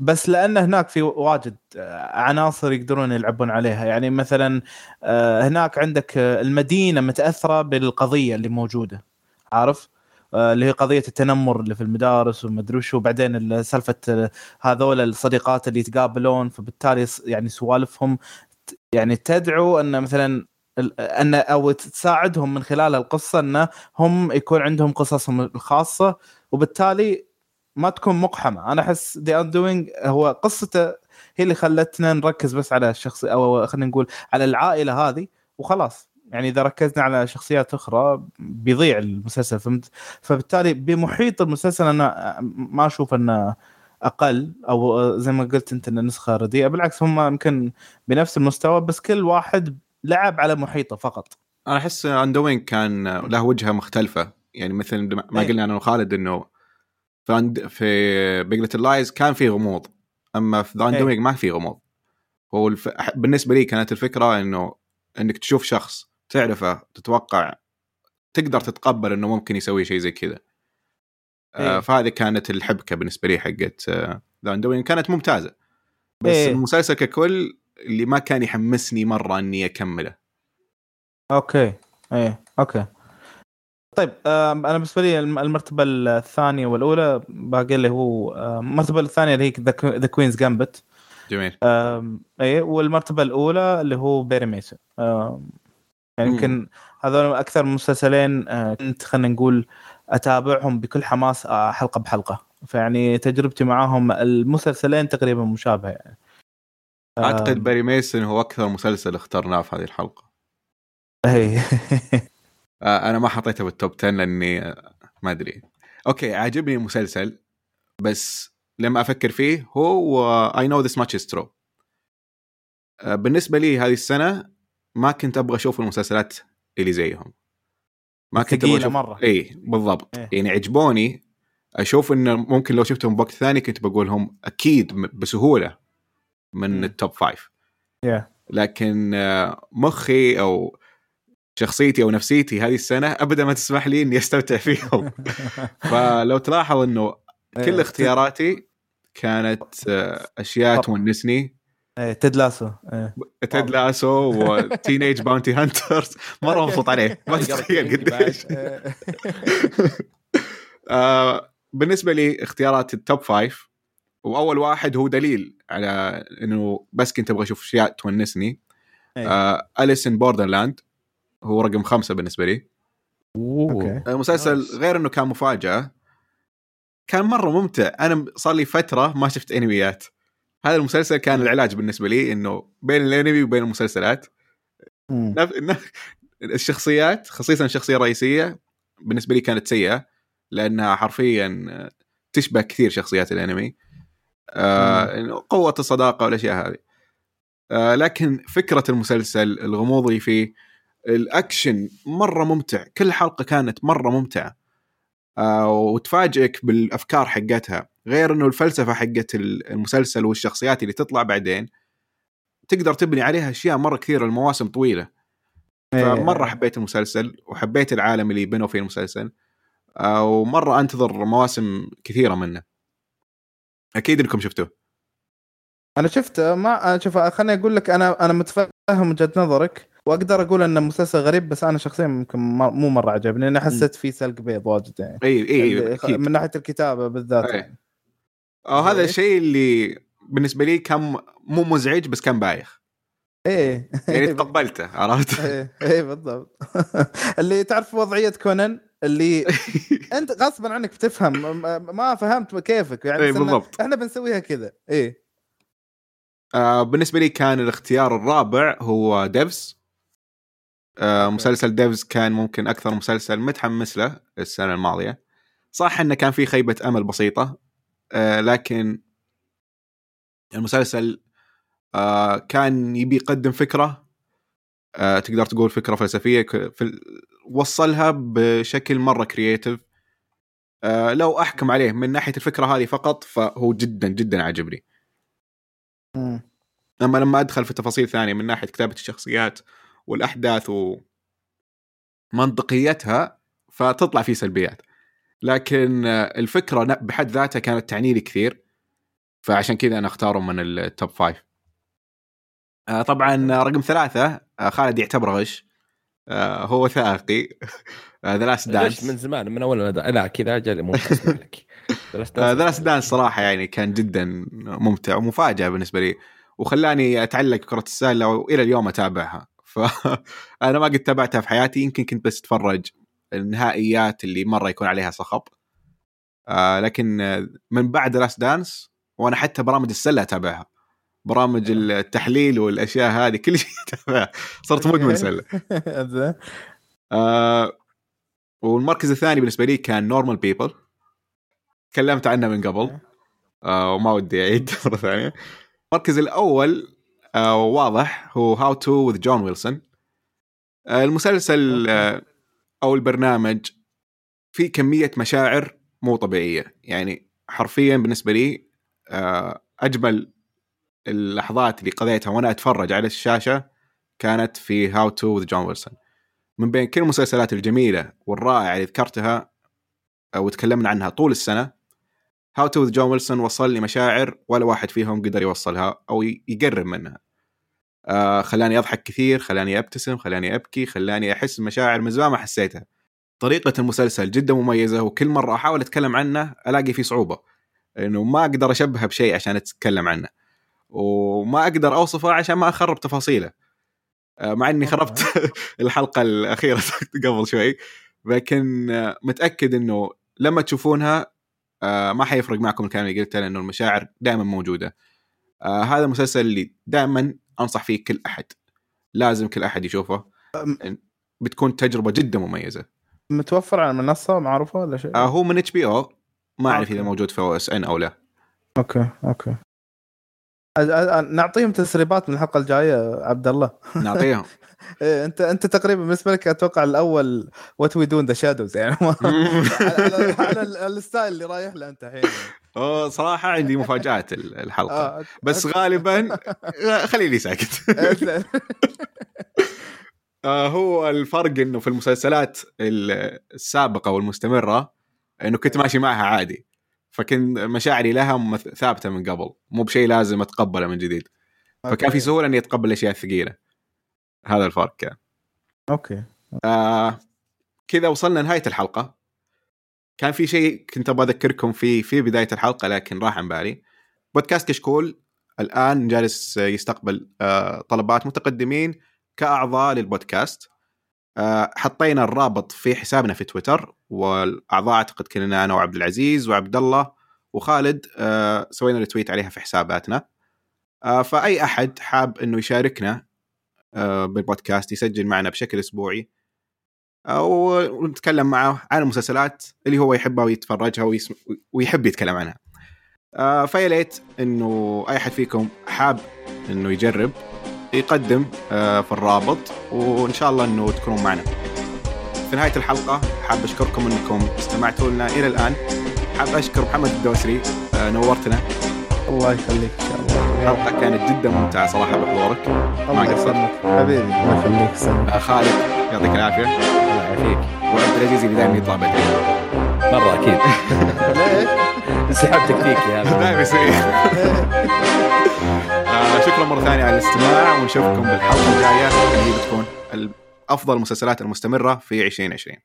بس لأن هناك في واجد آه، عناصر يقدرون يلعبون عليها. يعني مثلا آه، هناك عندك آه، المدينة متأثرة بالقضية اللي موجودة عارف؟ اللي هي قضية التنمر اللي في المدارس ومدري وش وبعدين ال- سالفة آه، هذول الصديقات اللي يتقابلون فبالتالي يعني سوالفهم يعني تدعو أن مثلا أن أو تساعدهم من خلال القصة انه هم يكون عندهم قصصهم الخاصة. وبالتالي ما تكون مقحمة. أنا أحس The Undoing هو قصته هي اللي خلتنا نركز بس على الشخص أو خلينا نقول على العائلة هذه وخلاص. يعني إذا ركزنا على شخصيات أخرى بيضيع المسلسل فهمت فبالتالي بمحيط المسلسل أنا ما أشوف إنه أقل أو زي ما قلت أنت انه نسخه رديئة بالعكس هم يمكن بنفس المستوى بس كل واحد لعب على محيطه فقط أنا أحس The Undoing كان له وجهة مختلفة يعني مثل ما إيه. قلنا أنا وخالد إنه في في Big Little Lies كان في غموض أما في The. Undoing ما في غموض هو الف... بالنسبة لي كانت الفكرة إنه إنك تشوف شخص تعرفه تتوقع تقدر تتقبل إنه ممكن يسوي شيء زي كذا. آه إيه. فهذه كانت الحبكة بالنسبة لي حقت The Undoing كانت ممتازة. بس إيه. المسلسل ككل اللي ما كان يحمسني مرة إني أكمله. okay. إيه okay. طيب آم، أنا بالنسبة لي الم- المرتبة الثانية والأولى باقي اللي هو المرتبة الثانية اللي هي The Queen's Gambit جميل. اي والمرتبة الأولى اللي هو Perry Mason آم، يعني. يمكن هذول أكثر مسلسلين آه، كنت خلينا نقول أتابعهم بكل حماس آه، حلقة بحلقة. فيعني تجربتي معاهم المسلسلين تقريبا مشابهه يعني. أعتقد Perry Mason هو أكثر مسلسل اخترناه في هذه الحلقة. اي آه، أنا ما حطيته بال top 10 لأني ما أدري. okay عاجبني المسلسل بس لما أفكر فيه هو I Know This Much Is True بالنسبة لي هذه السنة ما كنت أبغى أشوف المسلسلات اللي زيهم ما كنت أبغى أشوف مرة. اي بالضبط إيه. يعني عجبوني أشوف انه ممكن لو شفتهم بوقت ثاني كنت بقول هم أكيد م- بسهولة من مم. ال top five Yeah. لكن آه، مخي أو شخصيتي أو نفسيتي هذه السنة ابدا ما تسمح لي إني أستمتع فيهم فلو تلاحظ إنه كل إيه. اختياراتي كانت آه، أشياء. تونسني إيه Ted Lasso. إيه. Ted Lasso و Teenage Bounty Hunters مرة مبسوط عليه. ما تتخيل قديش. آه، بالنسبة لي اختيارات ال top five وأول واحد هو دليل على إنه بس كنت أبغى أشوف أشياء تونسني. آه Alice in Borderland هو رقم خمسة بالنسبة لي. okay. المسلسل nice. غير إنه كان مفاجأة. كان مرة ممتع. أنا صار لي فترة ما شفت أنميات. هذا المسلسل كان العلاج بالنسبة لي إنه بين الأنمي وبين المسلسلات. الشخصيات خصيصا الشخصيه الرئيسيه بالنسبة لي كانت سيئة لأنها حرفيا تشبه كثير شخصيات الأنمي. آه قوة الصداقة والأشياء هذه. آه لكن فكرة المسلسل الغموض اللي فيه الأكشن مرة ممتع كل حلقة كانت مرة ممتعة. آه وتفاجئك بالأفكار حقتها. غير إنه الفلسفة حقت المسلسل والشخصيات اللي تطلع بعدين تقدر تبني عليها أشياء مرة كثيرة المواسم طويلة فمرة حبيت المسلسل وحبيت العالم اللي بنوا فيه المسلسل آه ومرة أنتظر مواسم كثيرة منه أكيد إنكم شفتوه أنا شفت ما شوف خليني أقول لك أنا أنا متفهم وجهة نظرك وأقدر أقول انه مسلسل غريب بس أنا شخصيا ممكن مو مرة عجبني لاني حسيت فيه سلق بيض واجد يعني اي اي أكيد. من ناحية الكتابة بالذات أي. يعني. أو هذا الشيء اللي بالنسبة لي كان مو مزعج بس كان بايخ. إيه. يعني تقبلته عرفت؟ إيه إيه بالضبط. اللي تعرف وضعية كونان اللي أنت غصبا عنك بتفهم ما فهمت كيفك. يعني إيه بالضبط. إحنا بنسويها كذا. إيه. آه بالنسبة لي كان الاختيار الرابع هو Devs. آه مسلسل Devs كان ممكن أكثر مسلسل متحمس له السنة الماضية. صح إنه كان في خيبة أمل بسيطة آه لكن المسلسل آه كان يبي يقدم فكرة آه تقدر تقول فكرة فلسفية في وصلها بشكل مرة creative آه لو أحكم عليه من ناحية الفكرة هذه فقط فهو جدا جدا عجبني أما لما أدخل في تفاصيل ثانية من ناحية كتابة الشخصيات والأحداث ومنطقيتها فتطلع فيه سلبيات. لكن الفكرة بحد ذاتها كانت تعني لي كثير فعشان كذا أنا اختاره من ال top five آه، طبعا رقم ثلاثة آه، خالد يعتبره غش آه، هو وثائقي. The Last Dance من زمان من أول لا كذا جالي مو لك. The Last Dance صراحة يعني كان جدا ممتع ومفاجأة بالنسبة لي وخلاني أتعلق كرة السلة وإلى اليوم أتابعها. فانا ما قد تابعتها في حياتي يمكن كنت بس أتفرج النهائيات اللي مرة يكون عليها صخب. آه لكن من بعد Last Dance وأنا حتى برامج السلة أتابعها. برامج التحليل والأشياء هذه كل شيء أتابعها. صرت مدمن سلة. آه والمركز الثاني بالنسبة لي كان Normal People تكلمت عنه من قبل. آه وما ودي أعيد مرة ثانية. المركز الأول آه واضح هو How To with John Wilson المسلسل آه أو البرنامج في كمية مشاعر مو طبيعية. يعني حرفيا بالنسبة لي آه أجمل اللحظات اللي قضيتها وأنا أتفرج على الشاشة كانت في How To with John Wilson من بين كل المسلسلات الجميلة والرائعة اللي ذكرتها آه، وتكلمنا عنها طول السنة How To John Wilson وصل لي مشاعر ولا واحد فيهم قدر يوصلها أو يقرب منها. آه خلاني أضحك كثير خلاني أبتسم خلاني أبكي خلاني أحس مشاعر من زمان ما حسيتها. طريقة المسلسل جدا مميزة وكل مرة أحاول أتكلم عنه ألاقي فيه صعوبة. إنه ما أقدر اشبهه بشيء عشان أتكلم عنه وما أقدر أوصفه عشان ما أخرب تفاصيله. آه مع إني خربت الحلقة الأخيرة قبل شوي لكن متأكد إنه لما تشوفونها آه ما حيفرق معكم الكلام اللي قلته لأنه المشاعر دائما موجودة. هذا المسلسل اللي دائما أنصح فيه كل أحد. لازم كل أحد يشوفه. بتكون تجربة جدا مميزة. متوفر على منصة معروفة ولا شيء؟ آه هو من إتش بي أو. ما أعرف إذا موجود في OSN أو لا. okay okay. نعطيهم تسريبات من الحلقة الجاية عبد الله. نعطيهم. إيه انت أنت تقريبا بالنسبة لك أتوقع الأول What We Do in the Shadows يعني. على, ال style اللي رايح له أنت الحين. اوه صراحة عندي مفاجآت الحلقة. آه بس غالبا خليني ساكت. آه هو الفرق إنه في المسلسلات السابقة والمستمرة إنه كنت ماشي معها عادي. فكنت مشاعري لها ثابتة من قبل. مو بشيء لازم أتقبله من جديد. فكان في سهولة إني أتقبل الاشياء الثقيله هذا الفرق كان. أوكي. آه كذا وصلنا نهاية الحلقة. كان في شيء كنت أبغى أذكركم فيه في بداية الحلقة لكن راح عن بالي. بودكاست كشكول الآن جالس يستقبل آه طلبات متقدمين كأعضاء للبودكاست. حطينا الرابط في حسابنا في تويتر والأعضاء أعتقد كنا أنا وعبد العزيز وعبد الله وخالد آه سوينا التويت عليها في حساباتنا. آه فأي أحد حاب إنه يشاركنا آه، بالبودكاست يسجل معنا بشكل أسبوعي آه، ونتكلم معه عن المسلسلات اللي هو يحبها ويتفرجها ويسم... ويحب يتكلم عنها. آه، فيا ليت إنه أي أحد فيكم حاب إنه يجرب. يقدم آه، في الرابط وإن شاء الله إنه تكونوا معنا. في نهاية الحلقة حاب أشكركم إنكم استمعتوا لنا إلى الآن. حاب أشكر محمد الدوسري آه، نورتنا. الله يخليك إن شاء الله. الحلقة كانت جدا ممتعة صراحة بحضورك. ما الله قصرت. حبيبي الله يخليك. سلام. آه، خالد يعطيك العافية. الله يعافيك. وعبد العزيز اللي دائما يطلع بدري. مرة أكيد. انسحاب تكتيكي هذا دائما يصير شكرا مرة ثانية على الاستماع ونشوفكم بالحلقة الجاية. اللي بتكون افضل المسلسلات المستمرة في 2020